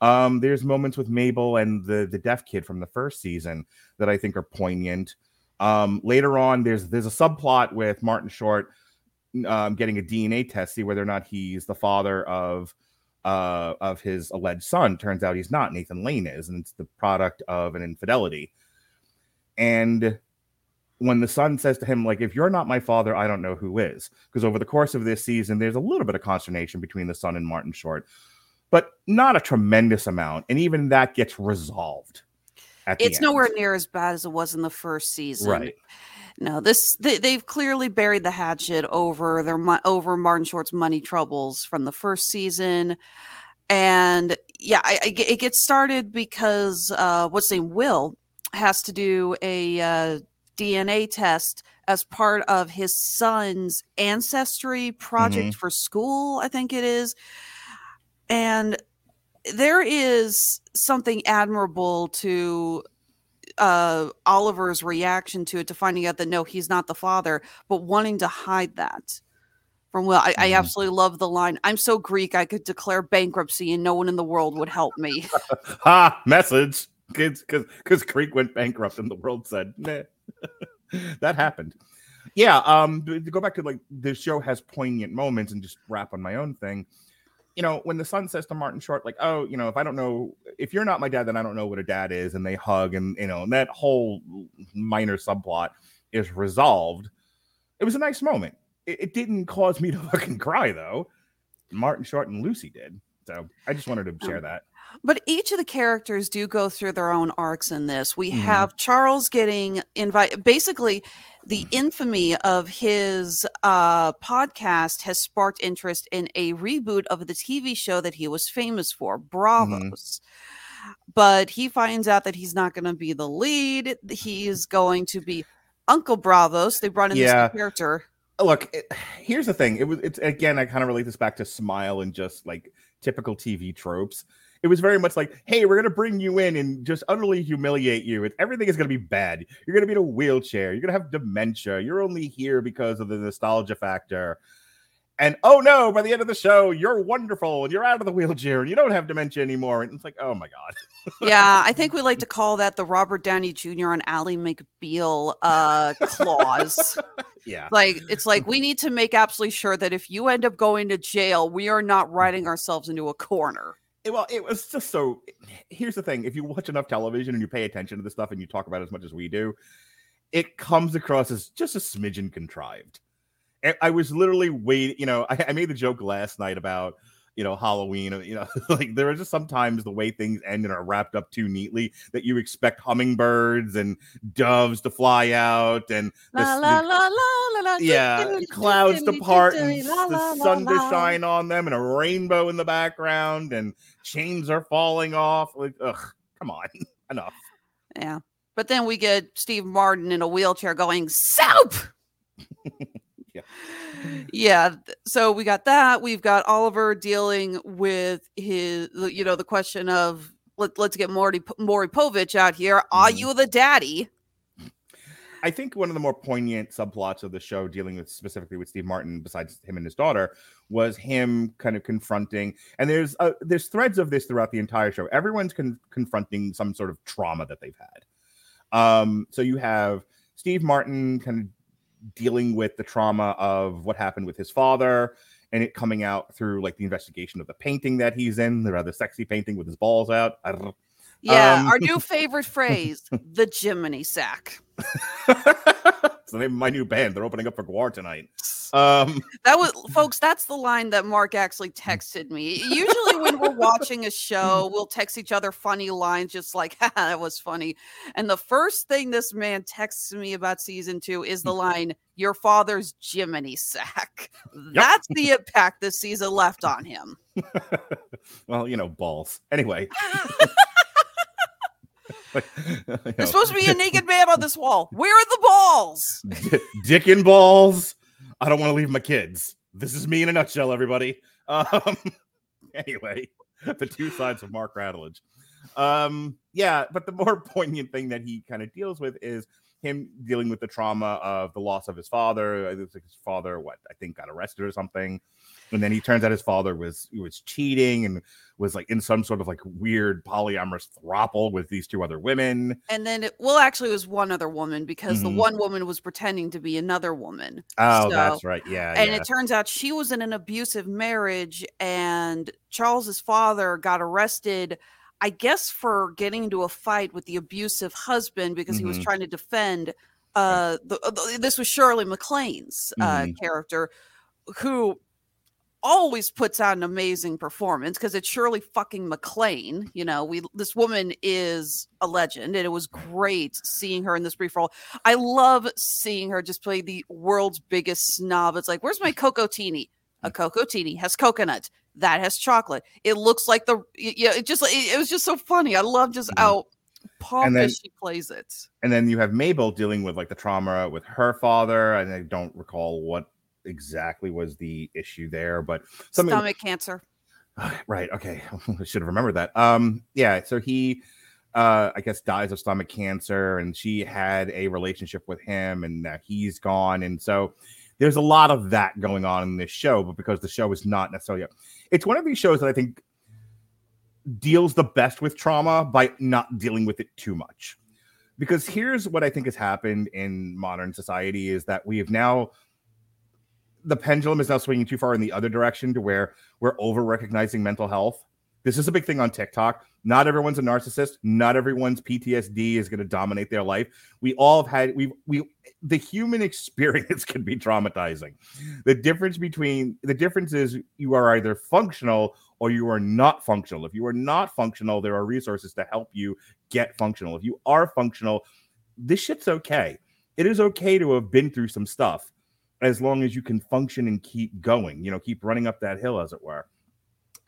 Um, there's moments with Mabel and the the deaf kid from the first season that I think are poignant. Um, later on, there's there's a subplot with Martin Short um, getting a DNA test, to see whether or not he's the father of uh, of his alleged son. Turns out he's not. Nathan Lane is, and it's the product of an infidelity. And when the son says to him, like, if you're not my father, I don't know who is. Because over the course of this season, there's a little bit of consternation between the son and Martin Short, but not a tremendous amount. And even that gets resolved. At the It's nowhere near as bad as it was in the first season. Right. No, this they, they've clearly buried the hatchet over their over Martin Short's money troubles from the first season, and yeah, I, I it gets started because uh, what's his name Will has to do a uh, DNA test as part of his son's ancestry project Mhm. for school. I think it is, and there is something admirable to uh Oliver's reaction to it to finding out that no he's not the father but wanting to hide that from Will. I, I absolutely love the line I'm so Greek I could declare bankruptcy and no one in the world would help me. Ha! Message because because Greece went bankrupt and the world said nah. that happened. Yeah um to to go back to like the show has poignant moments and just wrap on my own thing. You know when the son says to martin short like oh you know if i don't know if you're not my dad then i don't know what a dad is and they hug and you know and that whole minor subplot is resolved. It was a nice moment. It, it didn't cause me to fucking cry though. Martin short and lucy did so i just wanted to share that But each of the characters do go through their own arcs in this. We Mhm. have Charles getting invited. Basically, the infamy of his uh, podcast has sparked interest in a reboot of the TV show that he was famous for, Brazzos. But he finds out that he's not going to be the lead. He's going to be Uncle Brazzos. They brought in Yeah. this character. look it, here's the thing it was it's again i kind of relate this back to smile and just like typical tv tropes it was very much like hey we're gonna bring you in and just utterly humiliate you. Everything is gonna be bad. You're gonna be in a wheelchair. You're gonna have dementia. You're only here because of the nostalgia factor. And oh no by the end of the show you're wonderful and you're out of the wheelchair and you don't have dementia anymore. And it's like oh my god. Yeah, I think we like to call that the Robert Downey Jr. and Ally McBeal uh, clause. yeah. Like it's like we need to make absolutely sure that if you end up going to jail, we are not writing ourselves into a corner. It- well, it was just so. Here's the thing: if you watch enough television and you pay attention to this stuff and you talk about it as much as we do, it comes across as just a smidgen contrived. I- was literally waiting. You know, I, I made the joke last night about you know Halloween. uh, You know, like there are just sometimes the way things end and are wrapped up too neatly that you expect hummingbirds and doves to fly out and the, La la the- la la la la. yeah, clouds to part and the sun to shine on them, and a rainbow in the background, and chains are falling off. Like, ugh, come on, enough. Yeah. But then we get Steve Martin in a wheelchair going, Soap! Yeah. yeah. So we got that. We've got Oliver dealing with his, you know, the question of let, let's get Morty, Maury Povich out here. Are Mm-hmm. you the daddy? I think one of the more poignant subplots of the show, dealing with specifically with Steve Martin, besides him and his daughter, was him kind of confronting. And there's uh, there's threads of this throughout the entire show. Everyone's con- confronting some sort of trauma that they've had. Um, so you have Steve Martin kind of dealing with the trauma of what happened with his father, and it coming out through like the investigation of the painting that he's in, the rather sexy painting with his balls out. I don't know. Yeah. Um, Our new favorite phrase, the Jiminy sack. It's the name of my new band. They're opening up for Gwar tonight. Um, That was, folks, that's the line that Mark actually texted me. Usually, when we're watching a show, we'll text each other funny lines, just like, "Ha, that was funny. And the first thing this man texts me about season two is the line, Your father's Jiminy sack. That's the impact this season left on him. well, you know, balls. Anyway. Like, There's know, supposed to be a naked man on this wall. Where are the balls? di- dick and balls. I don't want to leave my kids. This is me in a nutshell, everybody. Um, anyway, the two sides of Mark Radulich. Um, yeah, but the more poignant thing that he kind of deals with is him dealing with the trauma of the loss of his father. It was like his father, what I think, got arrested or something, and then he turns out his father was was cheating and was like in some sort of like weird polyamorous throuple with these two other women. And then, it, well, actually, it was one other woman because Mhm. the one woman was pretending to be another woman. Oh, So- that's right. Yeah, and yeah. it turns out she was in an abusive marriage and charles's father got arrested i guess for getting into a fight with the abusive husband because he was Mhm. trying to defend uh, the, uh, the- this was shirley maclaine's uh, Mhm. character who always puts out an amazing performance because it's Shirley fucking MacLaine. You know, we this woman is a legend, and it was great seeing her in this brief role. I love seeing her just play the world's biggest snob. It's like, where's my cocotini? A cocotini has coconut. That has chocolate. It looks like the yeah. It just it, it was just so funny. I love just how pompous she plays it. and then you have Mabel dealing with like the trauma with her father, and I don't recall what exactly was the issue there, but something Stomach cancer. right. Okay, I should have remembered that. Um, yeah. So he, uh, I guess, dies of stomach cancer, and she had a relationship with him, and now he's gone, and so there's a lot of that going on in this show. But because the show is not necessarily, it's one of these shows that I think deals the best with trauma by not dealing with it too much. Because here's what I think has happened in modern society is that we have now the pendulum is now swinging too far in the other direction to where we're over recognizing mental health. This is a big thing on TikTok. Not everyone's a narcissist. Not everyone's PTSD is going to dominate their life. We all have had we we the human experience can be traumatizing. The difference between the difference is you are either functional or you are not functional. If you are not functional, there are resources to help you get functional. If you are functional, this shit's okay. It is okay to have been through some stuff as long as you can function and keep going, you know, keep running up that hill, as it were.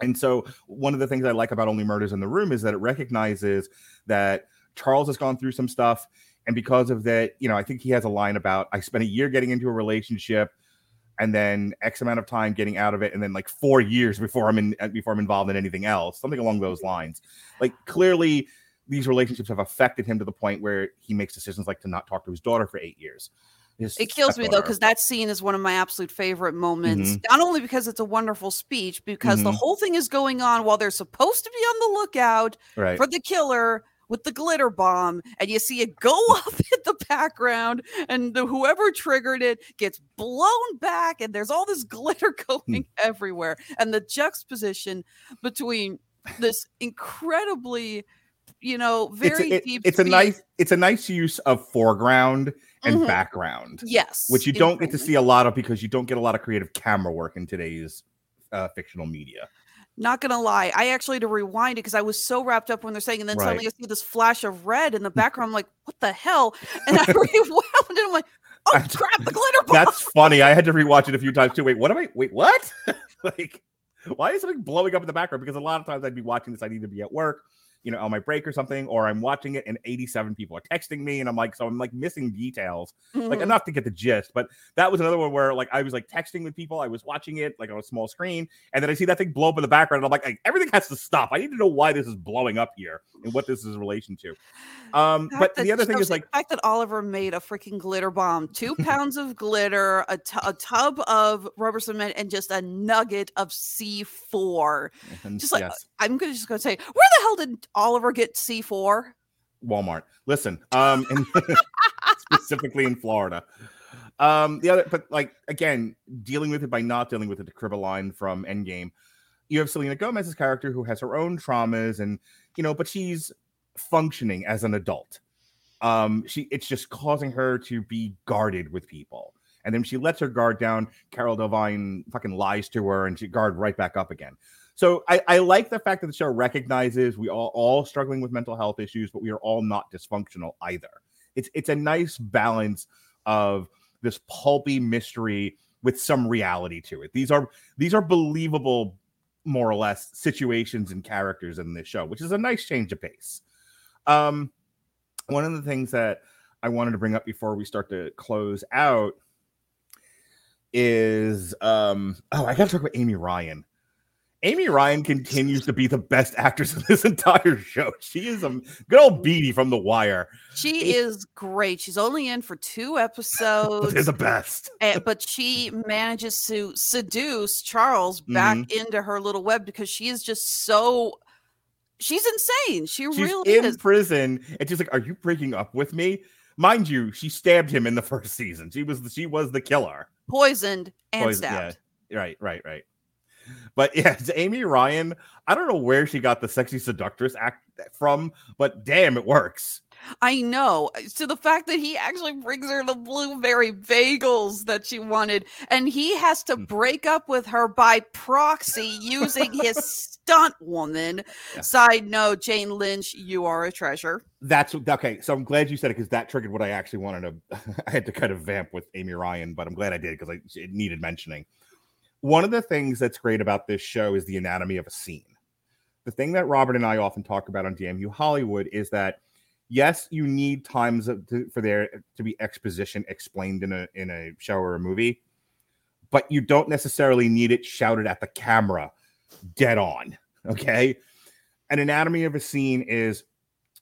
And so, one of the things I like about Only Murders in the Room is that it recognizes that Charles has gone through some stuff. And because of that, you know, I think he has a line about I spent a year getting into a relationship and then X amount of time getting out of it, and then like four years before I'm in uh, before I'm involved in anything else, something along those lines. Like clearly, these relationships have affected him to the point where he makes decisions like to not talk to his daughter for eight years. It kills me though because that scene is one of my absolute favorite moments. Mhm. Not only because it's a wonderful speech, because the Mhm. whole thing is going on while they're supposed to be on the lookout Right. for the killer with the glitter bomb, and you see it go up in the background, and the, whoever triggered it gets blown back, and there's all this glitter going Hmm. everywhere, and the juxtaposition between this incredibly, you know, it's very a, it- deep. it's a nice it's a nice use of foreground and Mhm. background. Yes, which you don't get to see a lot of because you don't get a lot of creative camera work in today's uh, fictional media. Not gonna lie, I actually had to rewind it because I was so wrapped up when they're saying, and then suddenly I see this flash of red in the background. I'm like, what the hell? And I rewound and I'm like, oh crap, the glitter bomb. That's funny. I had to rewatch it a few times too. Wait, what am I? Wait, what? like, why is something blowing up in the background? Because a lot of times I'd be watching this, I need to be at work, you know, on my break or something, or I'm watching it and 87 people are texting me, and I'm like, so I'm like missing details, like Mhm. enough to get the gist. But that was another one where like I was like texting with people, I was watching it like on a small screen, and then I see that thing blow up in the background, and I'm like, like, everything has to stop. I need to know why this is blowing up here and what this is in relation to. Um, fact but the other thing is like the fact that Oliver made a freaking glitter bomb, two pounds of glitter, a a tub of rubber cement, and just a nugget of C4. and Just like yes. I'm gonna just gonna say, where the hell did Oliver get C4? Walmart. Listen, um, specifically in Florida. Um, the other, but like again, dealing with it by not dealing with it to crib line from Endgame. You have Selena Gomez's character who has her own traumas, and you know, but she's functioning as an adult. Um, she it's just causing her to be guarded with people, and then she lets her guard down. Cara Delevingne fucking lies to her, and she guard right back up again. So I, I like the fact that the show recognizes we are all struggling with mental health issues, but we are all not dysfunctional either. It's it's a nice balance of this pulpy mystery with some reality to it. These are these are believable, more or less, situations and characters in this show, which is a nice change of pace. Um, one of the things that I wanted to bring up before we start to close out is um oh I gotta talk about Amy Ryan. Amy Ryan continues to be the best actress in this entire show. She is a good old Beadie from The Wire. She is great. She's only in for two episodes. they're the best. and- but she manages to seduce Charles back Mhm. into her little web because she is just so she's insane. She really is. She's really in is. prison, and she's like, "Are you breaking up with me?" Mind you, she stabbed him in the first season. She was she was the killer. Poisoned and Poison- stabbed. Yeah, right, right, right. But yeah, it's Amy Ryan. I don't know where she got the sexy seductress act from, but damn, it works. I know. So the fact that he actually brings her the blueberry bagels that she wanted, and he has to Mm. break up with her by proxy using his stunt woman. Side note, Jane Lynch, you are a treasure. That's okay. So I'm glad you said it because that triggered what I actually wanted to. I had to kind of vamp with Amy Ryan, but I'm glad I did because it needed mentioning. One of the things that's great about this show is the anatomy of a scene. The thing that Robert and I often talk about on DMU Hollywood is that yes, you need times to, for there to be exposition explained in a in a show or a movie, but you don't necessarily need it shouted at the camera dead on. Okay, an anatomy of a scene is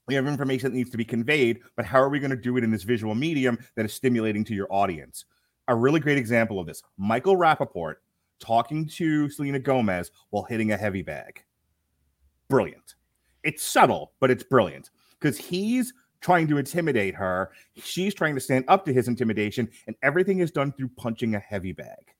we have information that needs to be conveyed, but how are we going to do it in this visual medium that is stimulating to your audience? A really great example of this Michael Rapaport talking to Selena Gomez while hitting a heavy bag. Brilliant. It's subtle, but it's brilliant because he's trying to intimidate her. She's trying to stand up to his intimidation, and everything is done through punching a heavy bag.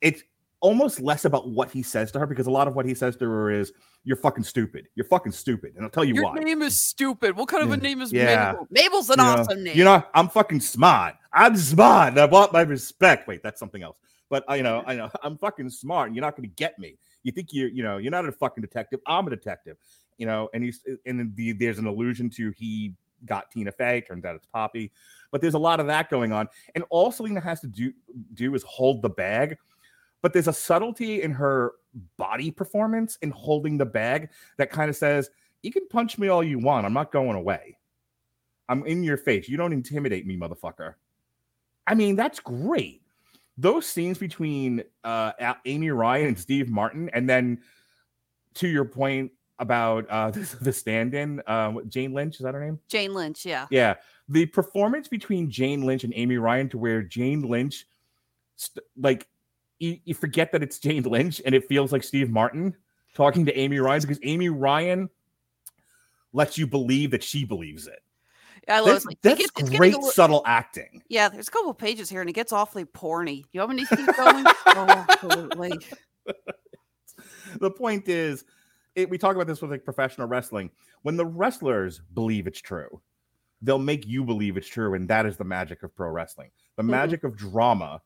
It's almost less about what he says to her because a lot of what he says to her is, You're fucking stupid. You're fucking stupid. And I'll tell you Your why. name is stupid. What kind of a name is Yeah. Mabel? Mabel's an You know, awesome name. You know, I'm fucking smart. I'm smart. I want my respect. Wait, that's something else. But I you know, I know I'm fucking smart, and you're not going to get me. You think you're, you know, you're not a fucking detective. I'm a detective, you know. And he's and the, there's an allusion to he got Tina Fey. Turns out it's Poppy, but there's a lot of that going on. And all Selena has to do do is hold the bag. But there's a subtlety in her body performance in holding the bag that kind of says, "You can punch me all you want. I'm not going away. I'm in your face. You don't intimidate me, motherfucker." I mean, that's great. Those scenes between uh, Amy Ryan and Steve Martin, and then to your point about uh, the, the stand-in, uh, Jane Lynch is that her name? Jane Lynch, yeah. Yeah, the performance between Jane Lynch and Amy Ryan, to where Jane Lynch, st- like, you, you forget that it's Jane Lynch, and it feels like Steve Martin talking to Amy Ryan because Amy Ryan lets you believe that she believes it. I love That's, it. Like, that's gets- it's great subtle acting. Yeah, there's a couple of pages here and it gets awfully porny. You want me to keep going? oh, absolutely. the point is, it, we talk about this with like professional wrestling. When the wrestlers believe it's true, they'll make you believe it's true, and that is the magic of pro wrestling. The Mhm. magic of drama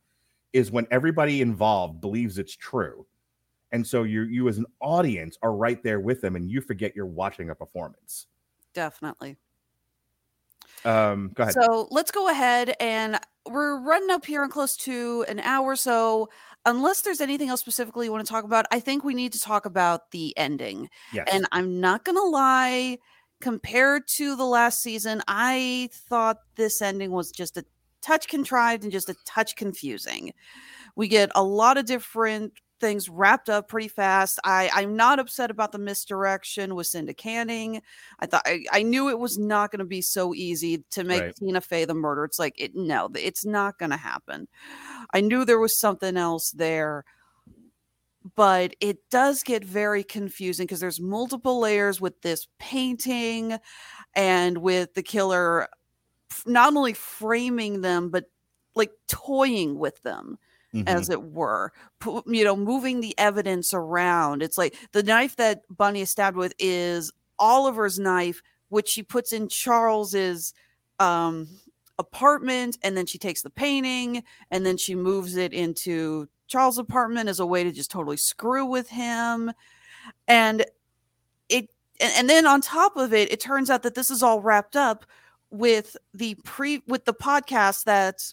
is when everybody involved believes it's true, and so you you as an audience are right there with them, and you forget you're watching a performance. Definitely. Um, go ahead. So let's go ahead and we're running up here and close to an hour. So unless there's anything else specifically you want to talk about, I think we need to talk about the ending. Yes. And I'm not gonna lie, compared to the last season, I thought this ending was just a touch contrived and just a touch confusing. We get a lot of different things wrapped up pretty fast. I, I'm not upset about the misdirection with Cinda Canning. I thought I, I knew it was not going to be so easy to make Right. Tina Fey the murder. It's like it no, it's not going to happen. I knew there was something else there, but it does get very confusing because there's multiple layers with this painting and with the killer not only framing them but like toying with them as it were pu- you know moving the evidence around. It's like the knife that bunny is stabbed with is oliver's knife which she puts in charles's um apartment and then she takes the painting and then she moves it into charles apartment as a way to just totally screw with him. And it and, and then on top of it it turns out that this is all wrapped up with the pre with the podcast that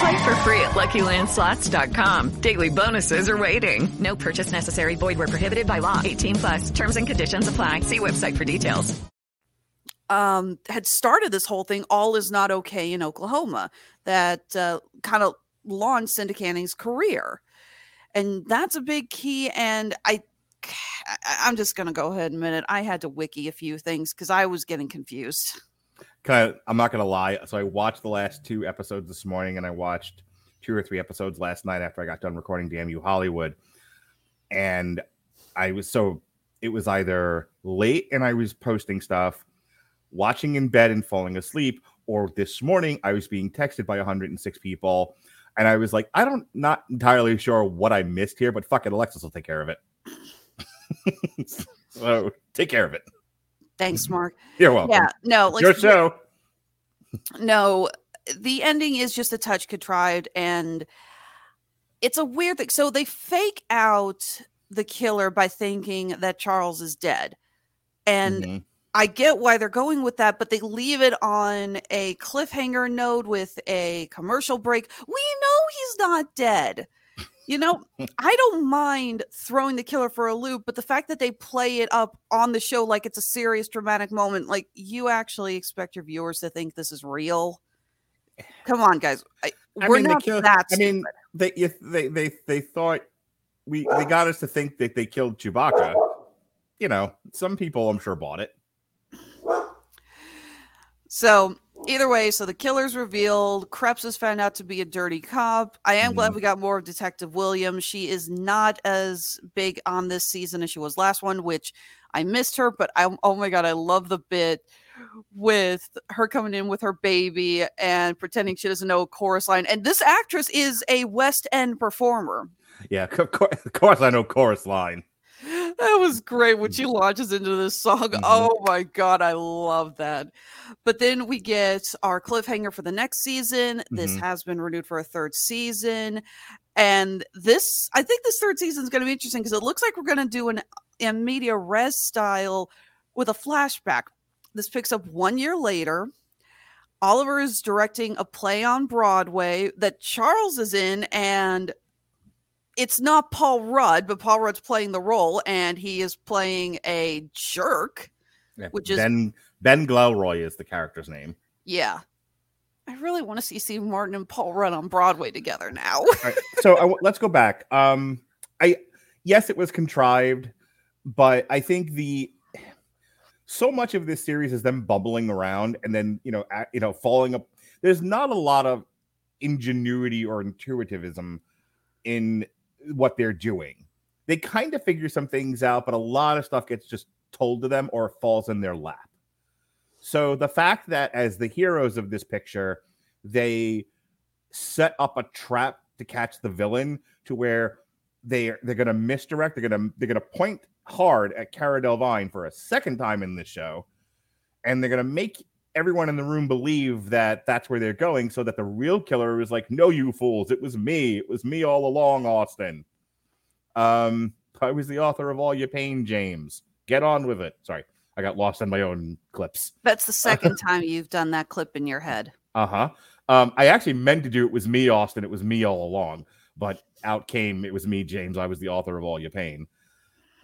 Play for free at LuckyLandSlots.com. Daily bonuses are waiting. No purchase necessary. Void where prohibited by law. 18 plus. Terms and conditions apply. See website for details. um, had started this whole thing, all is not okay in Oklahoma, that uh, kind of launched Cinda Canning's career. And that's a big key. And I, I'm just going to go ahead and it. I had to wiki a few things because I was getting confused. Kind of I'm not gonna lie. So I watched the last two episodes this morning, and I watched two or three episodes last night after I got done recording Damn You Hollywood. And I was so it was either late and I was posting stuff, watching in bed and falling asleep, or this morning I was being texted by 106 people. And I was like, I don't not entirely sure what I missed here, but fuck it, Alexis will take care of it. so take care of it. Thanks, Mark. You're welcome. Yeah, no, like Your show. no the ending is just a touch contrived and it's a weird thing so they fake out the killer by thinking that charles is dead and Mhm. i get why they're going with that but they leave it on a cliffhanger note with a commercial break we know he's not dead you know i don't mind throwing the killer for a loop but the fact that they play it up on the show like it's a serious dramatic moment like you actually expect your viewers to think this is real come on guys I, I we're mean, not killed- that I mean, they they they they thought we they got us to think that they killed Chewbacca. You know, some people I'm sure bought it. So either way, so the killer's revealed. Kreps is found out to be a dirty cop. I am glad mm-hmm. we got more of Detective Williams. She is not as big on this season as she was last one, which I missed her, but I oh my god, I love the bit with her coming in with her baby and pretending she doesn't know a chorus line. And this actress is a West End performer. Yeah, of course, of course I know chorus line. That was great when she launches into this song. Mhm. Oh my god, I love that. But then we get our cliffhanger for the next season. This Mhm. has been renewed for a third season. And this, I think this third season is going to be interesting because it looks like we're going to do an in media res style with a flashback. This picks up one year later. Oliver is directing a play on Broadway that Charles is in, and it's not Paul Rudd, but Paul Rudd's playing the role, and he is playing a jerk. Yeah, Which is- Ben Ben Glenroy is the character's name. Yeah. I really want to see Steve Martin and Paul Rudd on Broadway together now. All right, so I let's go back. Um, I yes, it was contrived, but I think the so much of this series is them bubbling around and then you know a- you know falling up. There's not a lot of ingenuity or intuitivism in what they're doing. They kind of figure some things out, but a lot of stuff gets just told to them or falls in their lap. So the fact that as the heroes of this picture, they set up a trap to catch the villain to where they they're gonna misdirect, they're gonna they're gonna point hard at Cara Delevingne for a second time in this show, and they're gonna make everyone in the room believe that that's where they're going, so that the real killer is like, "No, you fools! It was me! It was me all along, Austin." Um, I was the author of all your pain, James. Get on with it. Sorry, I got lost in my own clips. That's the second time you've done that clip in your head. Uh huh. Um, I actually meant to do it was me, Austin. It was me all along, but out came it was me, James. I was the author of all your pain.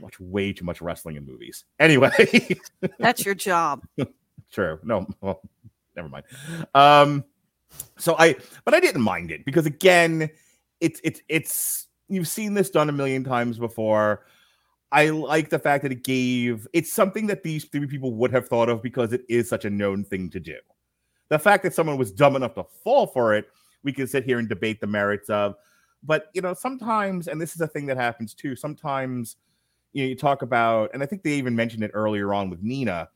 Watch way too much wrestling in movies. Anyway, That's your job. true. No, well, never mind. Um, so I, but I didn't mind it because again, it's it's it's you've seen this done a million times before. I like the fact that it gave it's something that these three people would have thought of because it is such a known thing to do. The fact that someone was dumb enough to fall for it, we can sit here and debate the merits of. But you know, sometimes, and this is a thing that happens too. Sometimes, you know, you talk about, and I think they even mentioned it earlier on with Nina.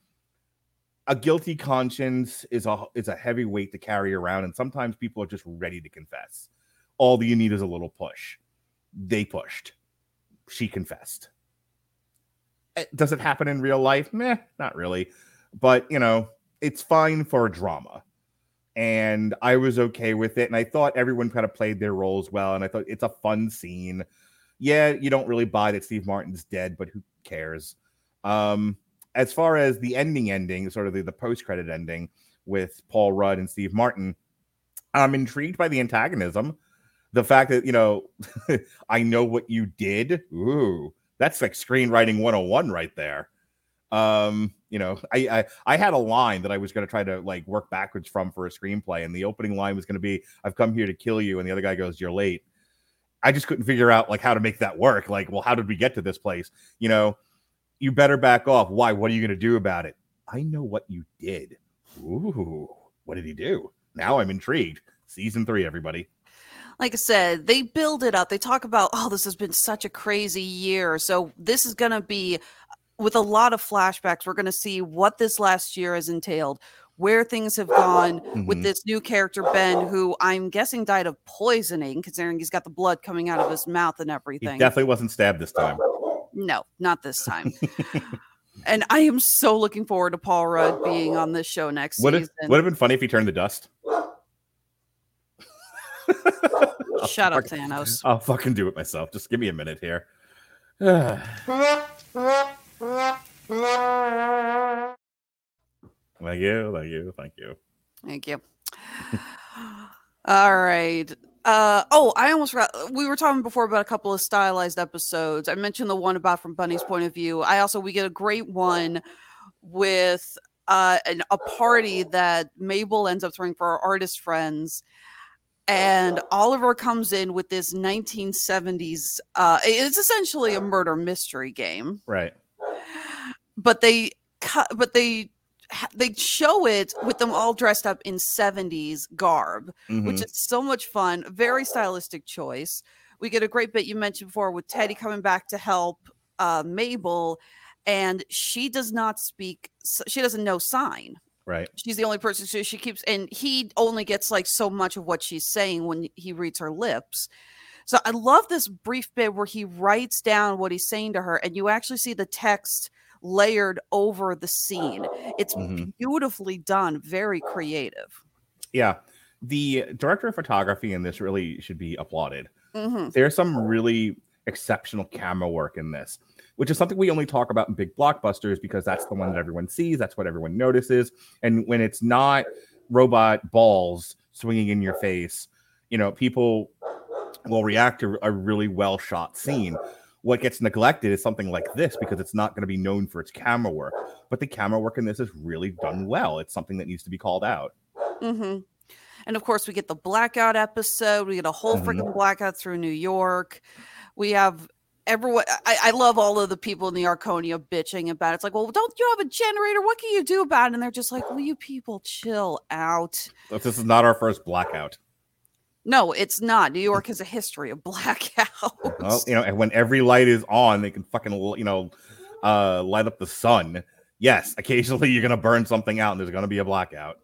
A guilty conscience is a is a heavy weight to carry around, and sometimes people are just ready to confess. All you need is a little push. They pushed. She confessed. Eh, Does it happen in real life? Meh, not really. But you know, it's fine for a drama. And I was okay with it. And I thought everyone kind of played their roles well. And I thought it's a fun scene. Yeah, you don't really buy that Steve Martin's dead, but who cares? Um, as far as the ending ending, sort of the, the post-credit ending with Paul Rudd and Steve Martin, I'm intrigued by the antagonism. The fact that, you know, I know what you did. Ooh, that's like screenwriting 101 right there. Um, you know, I, I I had a line that I was going to try to like work backwards from for a screenplay, and the opening line was going to be, "I've come here to kill you," and the other guy goes, "You're late." I just couldn't figure out like how to make that work. Like, well, how did we get to this place? You know, you better back off. Why? What are you going to do about it? I know what you did. Ooh, what did he do? Now I'm intrigued. Season three, everybody. like I said, they build it up. They talk about, oh, this has been such a crazy year. So this is going to be with a lot of flashbacks. We're going to see what this last year has entailed, where things have gone with Mhm. this new character, Ben, who I'm guessing died of poisoning, considering he's got the blood coming out of his mouth and He everything. definitely wasn't stabbed this time. No, not this time. and I am so looking forward to Paul Rudd being on this show next Would season. it would have been funny if he turned the dust? Shut up, Fuck- Thanos. I'll fucking do it myself. Just give me a minute here. thank you, thank you, thank you. Thank you. All right. Uh, oh, I almost forgot. We were talking before about a couple of stylized episodes. I mentioned the one about from Bunny's point of view. I also we get a great one with uh, an, a party that Mabel ends up throwing for our artist friends, and Oliver comes in with this 1970s. Uh, it's essentially a murder mystery game Right. but they cut but they they show it with them all dressed up in 70s garb which Mhm. is so much fun very stylistic choice we get a great bit you mentioned before with teddy coming back to help uh, mabel and she does not speak she doesn't know sign Right. She's the only person so she keeps and he only gets like so much of what she's saying when he reads her lips. So I love this brief bit where he writes down what he's saying to her and you actually see the text layered over the scene. It's Mhm. beautifully done, very creative. Yeah. The director of photography in this really should be applauded. Mhm. There's some really exceptional camera work in this, which is something we only talk about in big blockbusters because that's the one that everyone sees, that's what everyone notices. And when it's not robot balls swinging in your face, you know, people will react to a really well shot scene. What gets neglected is something like this because it's not going to be known for its camera work. But the camera work in this is really done well. It's something that needs to be called out. hmm And of course, we get the blackout episode. We get a whole Mhm. freaking blackout through New York. We have everyone. I, I love all of the people in the Arconia bitching about it. It's like, well, don't you have a generator? What can you do about it? And they're just like, will you people chill out? This is not our first blackout. No, it's not. New York has a history of blackout. Well, you know, and when every light is on, they can fucking, you know, uh, light up the sun. Yes, occasionally you're gonna burn something out, and there's gonna be a blackout.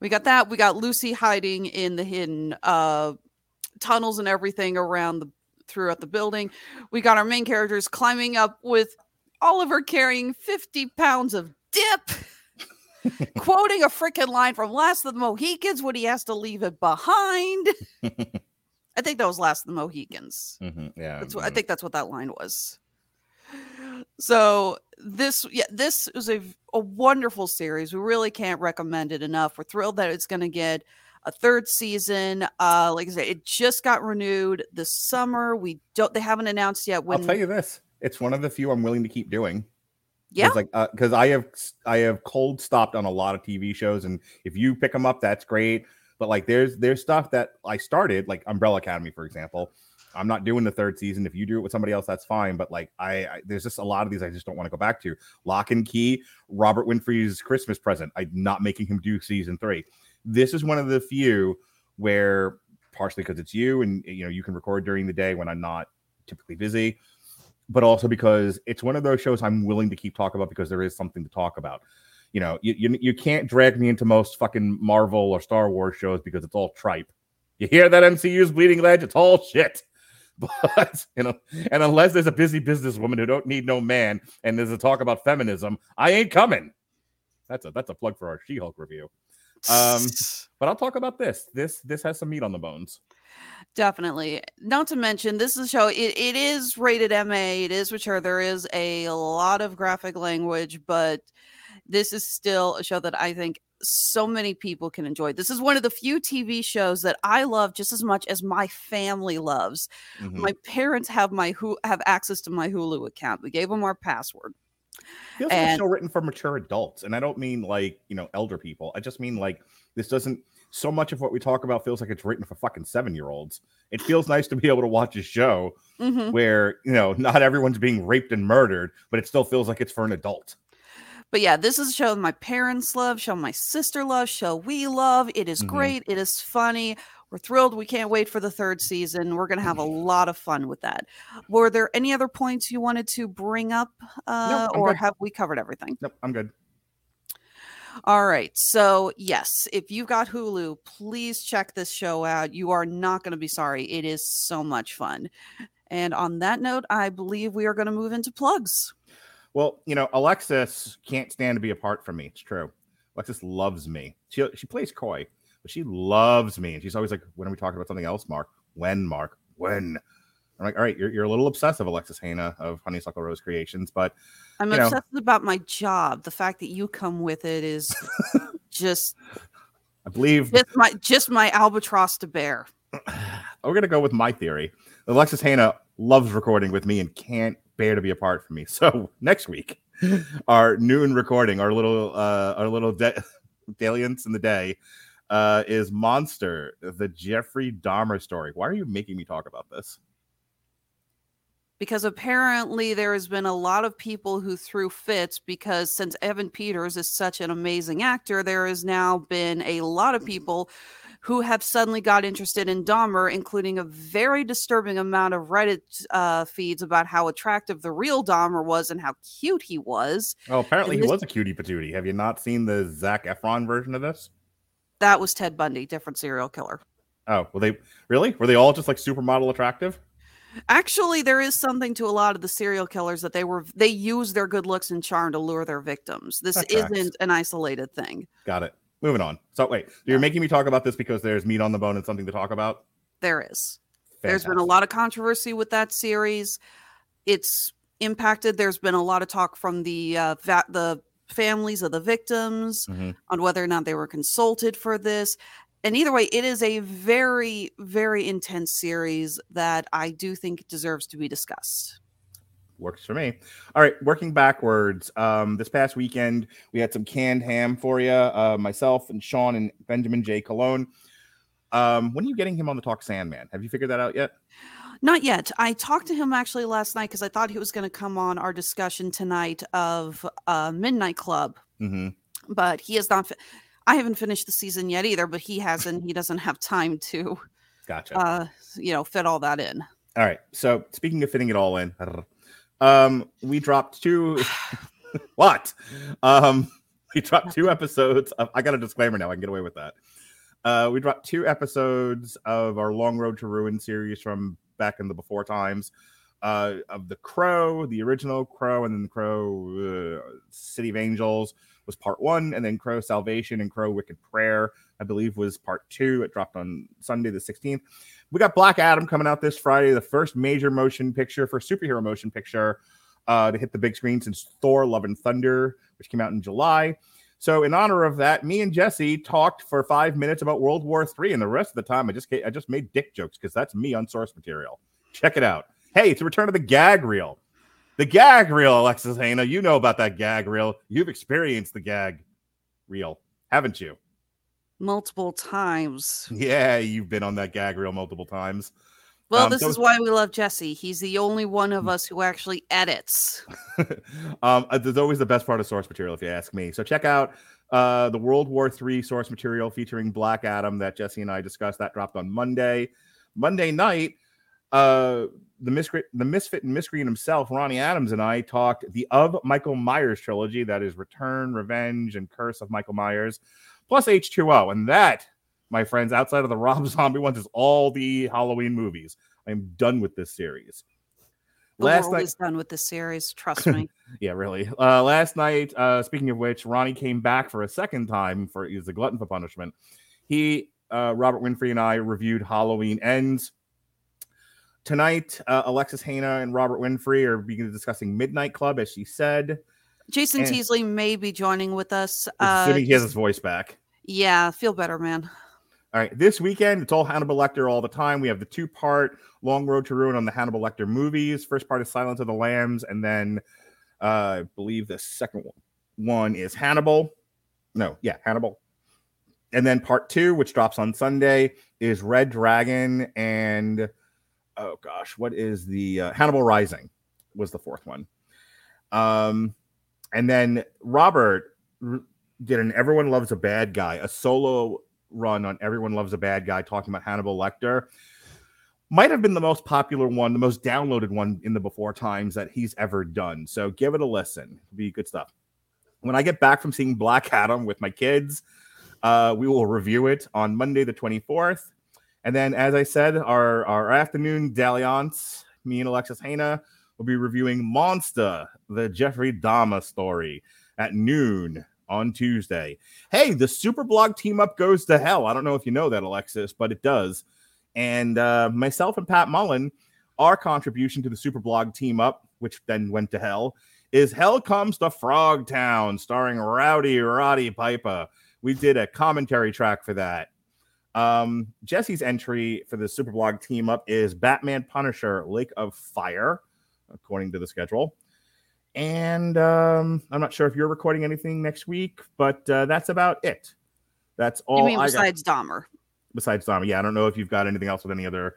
We got that. We got Lucy hiding in the hidden uh, tunnels and everything around the throughout the building. We got our main characters climbing up with Oliver carrying 50 pounds of dip, quoting a freaking line from Last of the Mohicans when he has to leave it behind. I think that was Last of the Mohicans. Mhm, Yeah, That's what, I think that's what that line was. So this, yeah, this is a a wonderful series. We really can't recommend it enough. We're thrilled that it's going to get a third season. Uh, like I said, it just got renewed this summer. We don't. They haven't announced yet when. I'll tell you this: it's one of the few I'm willing to keep doing. Yeah. It's like uh, because I have I have cold stopped on a lot of TV shows, and if you pick them up, that's great. But like, there's there's stuff that I started, like Umbrella Academy, for example. I'm not doing the third season. If you do it with somebody else, that's fine. But like, I, I there's just a lot of these I just don't want to go back to. Lock and Key, Robert Winfrey's Christmas present. I'm not making him do season three. This is one of the few where, partially because it's you, and you know you can record during the day when I'm not typically busy but also because it's one of those shows I'm willing to keep talking about because there is something to talk about. You know, you, you, you can't drag me into most fucking Marvel or Star Wars shows because it's all tripe. You hear that MCU's bleeding edge? It's all shit. But you know, and unless there's a busy businesswoman who don't need no man and there's a talk about feminism, I ain't coming. That's a that's a plug for our She-Hulk review. Um, but I'll talk about this. This this has some meat on the bones. Definitely. Not to mention, this is a show. It, it is rated MA. It is mature. There is a lot of graphic language, but this is still a show that I think so many people can enjoy. This is one of the few TV shows that I love just as much as my family loves. Mhm. My parents have my who have access to my Hulu account. We gave them our password. feels like a show written for mature adults and i don't mean like you know elder people i just mean like this doesn't so much of what we talk about feels like it's written for fucking seven year olds it feels nice to be able to watch a show Mhm. where you know not everyone's being raped and murdered but it still feels like it's for an adult But yeah, this is a show my parents love, show my sister loves, show we love. It is Mhm. great. It is funny. We're thrilled. We can't wait for the third season. We're going to have a lot of fun with that. Were there any other points you wanted to bring up, uh, or good. have we covered everything? nope i'm good All right. So, yes, if you've got Hulu, please check this show out. You are not going to be sorry. It is so much fun. And on that note, I believe we are going to move into plugs. well you know alexis can't stand to be apart from me it's true alexis loves me she, she plays coy but she loves me and she's always like when are we talking about something else mark when mark when i'm like all right you're, you're a little obsessive alexis hejna of honeysuckle rose creations but I'm you know, obsessed about my job. The fact that you come with it is just i believe just my just my albatross to bear. we're gonna go with my theory. Alexis Hejna loves recording with me and can't bear to be apart from me. So next week, our noon recording, our little uh our little de- dalliance in the day, uh, is Monster, the Jeffrey Dahmer story. Why are you making me talk about this? Because apparently there has been a lot of people who threw fits because since Evan Peters is such an amazing actor, there has now been a lot of people who have suddenly got interested in Dahmer, including a very disturbing amount of Reddit uh, feeds about how attractive the real Dahmer was and how cute he was. Oh, apparently And he this- was a cutie patootie. Have you not seen the Zac Efron version of this? That was Ted Bundy, different serial killer. Oh, were they really? Were they all just like supermodel attractive? Actually, there is something to a lot of the serial killers that they were they use their good looks and charm to lure their victims. This That tracks. isn't an isolated thing. Got it. Moving on. So wait, you're making me talk about this because there's meat on the bone and something to talk about. There is. There's been a lot of controversy with that series. It's impacted. There's been a lot of talk from the uh, va- the families of the victims Mhm. on whether or not they were consulted for this. And either way, it is a very, very intense series that I do think deserves to be discussed. Works for me. All right, working backwards. Um, this past weekend we had some canned ham for you. Uh, myself and Sean and Benjamin J. Cologne. Um, when are you getting him on the Talk Sandman? Have you figured that out yet? Not yet. I talked to him actually last night because I thought he was going to come on our discussion tonight of uh, Midnight Club, Mm-hmm. but he has not. Fi- I haven't finished the season yet either, but he hasn't. He doesn't have time to, Gotcha. uh, you know, fit all that in. All right. So speaking of fitting it all in, um, we dropped two. what? Um, we dropped two episodes. Of, I got a disclaimer now. I can get away with that. Uh, we dropped two episodes of our Long Road to Ruin series from back in the before times. Uh, of the Crow, the original Crow, and then the Crow uh, City of Angels was part one, and then Crow Salvation and Crow Wicked Prayer, I believe, was part two. It dropped on Sunday the 16th. We got Black Adam coming out this Friday, the first major motion picture for superhero motion picture uh, to hit the big screen since Thor: Love and Thunder, which came out in July. So, in honor of that, me and Jesse talked for five minutes about World War III, and the rest of the time, I just I just made dick jokes because that's me on source material. Check it out. Hey, it's a return of the gag reel. The gag reel, Alexis Hejna. You know about that gag reel. You've experienced the gag reel, haven't you? Multiple times. Yeah, you've been on that gag reel multiple times. Well, Um, this so- is why we love Jesse. He's the only one of us who actually edits. um, uh, there's always the best part of source material, if you ask me. So check out uh, the World War III source material featuring Black Adam that Jesse and I discussed. That dropped on Monday. Monday night, uh, the miscreant, the misfit and miscreant himself, Ronnie Adams, and I talked the of Michael Myers trilogy. That is Return, Revenge, and Curse of Michael Myers, plus H2O, and that. My friends, outside of the Rob Zombie ones, is all the Halloween movies. I'm done with this series. The world is done with this series. Trust me. Yeah, really. Uh, last night, uh, speaking of which, Ronnie came back for a second time for he's a glutton for punishment. He, uh, Robert Winfrey, and I reviewed Halloween Ends. Tonight, uh, Alexis Hejna and Robert Winfrey are beginning discussing Midnight Club, as she said. Jason And- Teasley may be joining with us. Uh, he has his voice back. yeah, feel better, man. All right, this weekend it's all Hannibal Lecter all the time. We have the two-part Long Road to Ruin on the Hannibal Lecter movies. First part is Silence of the Lambs, and then uh, I believe the second one is Hannibal. No, yeah, Hannibal. And then part two, which drops on Sunday, is Red Dragon and oh gosh, what is the uh, Hannibal Rising? Was the fourth one. Um, and then Robert r- did an Everyone Loves a Bad Guy, a solo run on Everyone Loves a Bad Guy, talking about Hannibal Lecter. Might have been the most popular one, the most downloaded one in the before times that he's ever done. So give it a listen. It'll be good stuff. When I get back from seeing Black Adam with my kids, uh, we will review it on Monday, the 24th. And then, as I said, our, our afternoon dalliance, me and Alexis Hejna will be reviewing Monster, the Jeffrey Dahmer story at noon on Tuesday. Hey, the super blog team up goes to hell. I don't know if you know that, Alexis, but it does. And uh, myself and Pat Mullen, our contribution to the super blog team up, which then went to hell, is Hell Comes to Frog Town, starring Rowdy Roddy Piper. We did a commentary track for that. Um, Jesse's entry for the Superblog team up is Batman Punisher Lake of Fire, according to the schedule. And um, I'm not sure if you're recording anything next week, but uh, that's about it. That's all you mean I besides got. Dahmer? Besides Dahmer, yeah, I don't know if you've got anything else with any other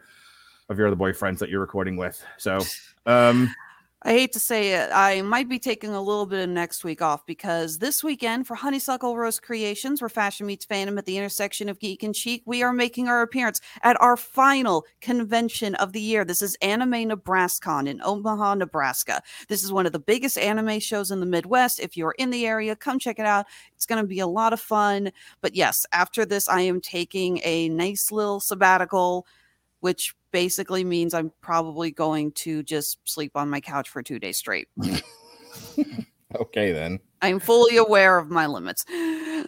of your other boyfriends that you're recording with. So, um, I hate to say it, I might be taking a little bit of next week off because this weekend for Honeysuckle Rose Creations, where fashion meets fandom at the intersection of geek and chic, we are making our appearance at our final convention of the year. This is Anime NebraskaCon in Omaha, Nebraska. This is one of the biggest anime shows in the Midwest. If you're in the area, come check it out. It's going to be a lot of fun. But yes, after this, I am taking a nice little sabbatical, which basically means I'm probably going to just sleep on my couch for two days straight. Okay, then. I'm fully aware of my limits.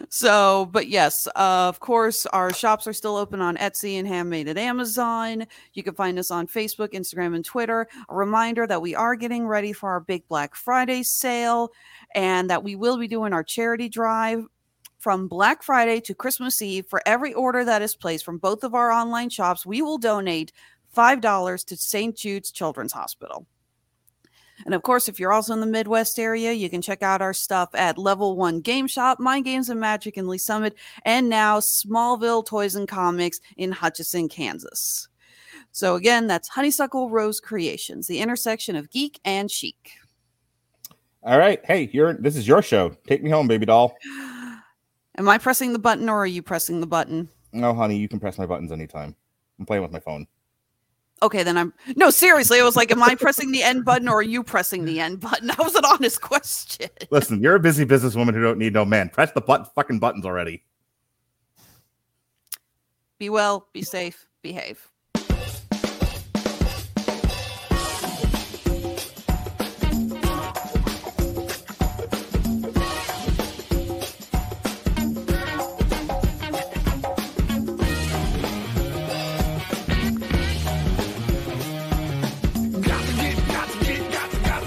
So, but yes, uh, of course, our shops are still open on Etsy and Handmade at Amazon. You can find us on Facebook, Instagram, and Twitter. A reminder that we are getting ready for our big Black Friday sale and that we will be doing our charity drive from Black Friday to Christmas Eve. For every order that is placed from both of our online shops, we will donate $5 to St. Jude's Children's Hospital. And of course, if you're also in the Midwest area, you can check out our stuff at Level One Game Shop, Mind Games and Magic in Lee Summit, and now Smallville Toys and Comics in Hutchinson, Kansas. So again, that's Honeysuckle Rose Creations, the intersection of geek and chic. All right. Hey, you're this is your show. Take me home, baby doll. Am I pressing the button or are you pressing the button? No, honey, you can press my buttons anytime. I'm playing with my phone. Okay, then I'm no seriously. I was like, am I pressing the end button or are you pressing the end button? That was an honest question. Listen, you're a busy businesswoman who don't need no man. Press the button, fucking buttons already. Be well, be safe, behave.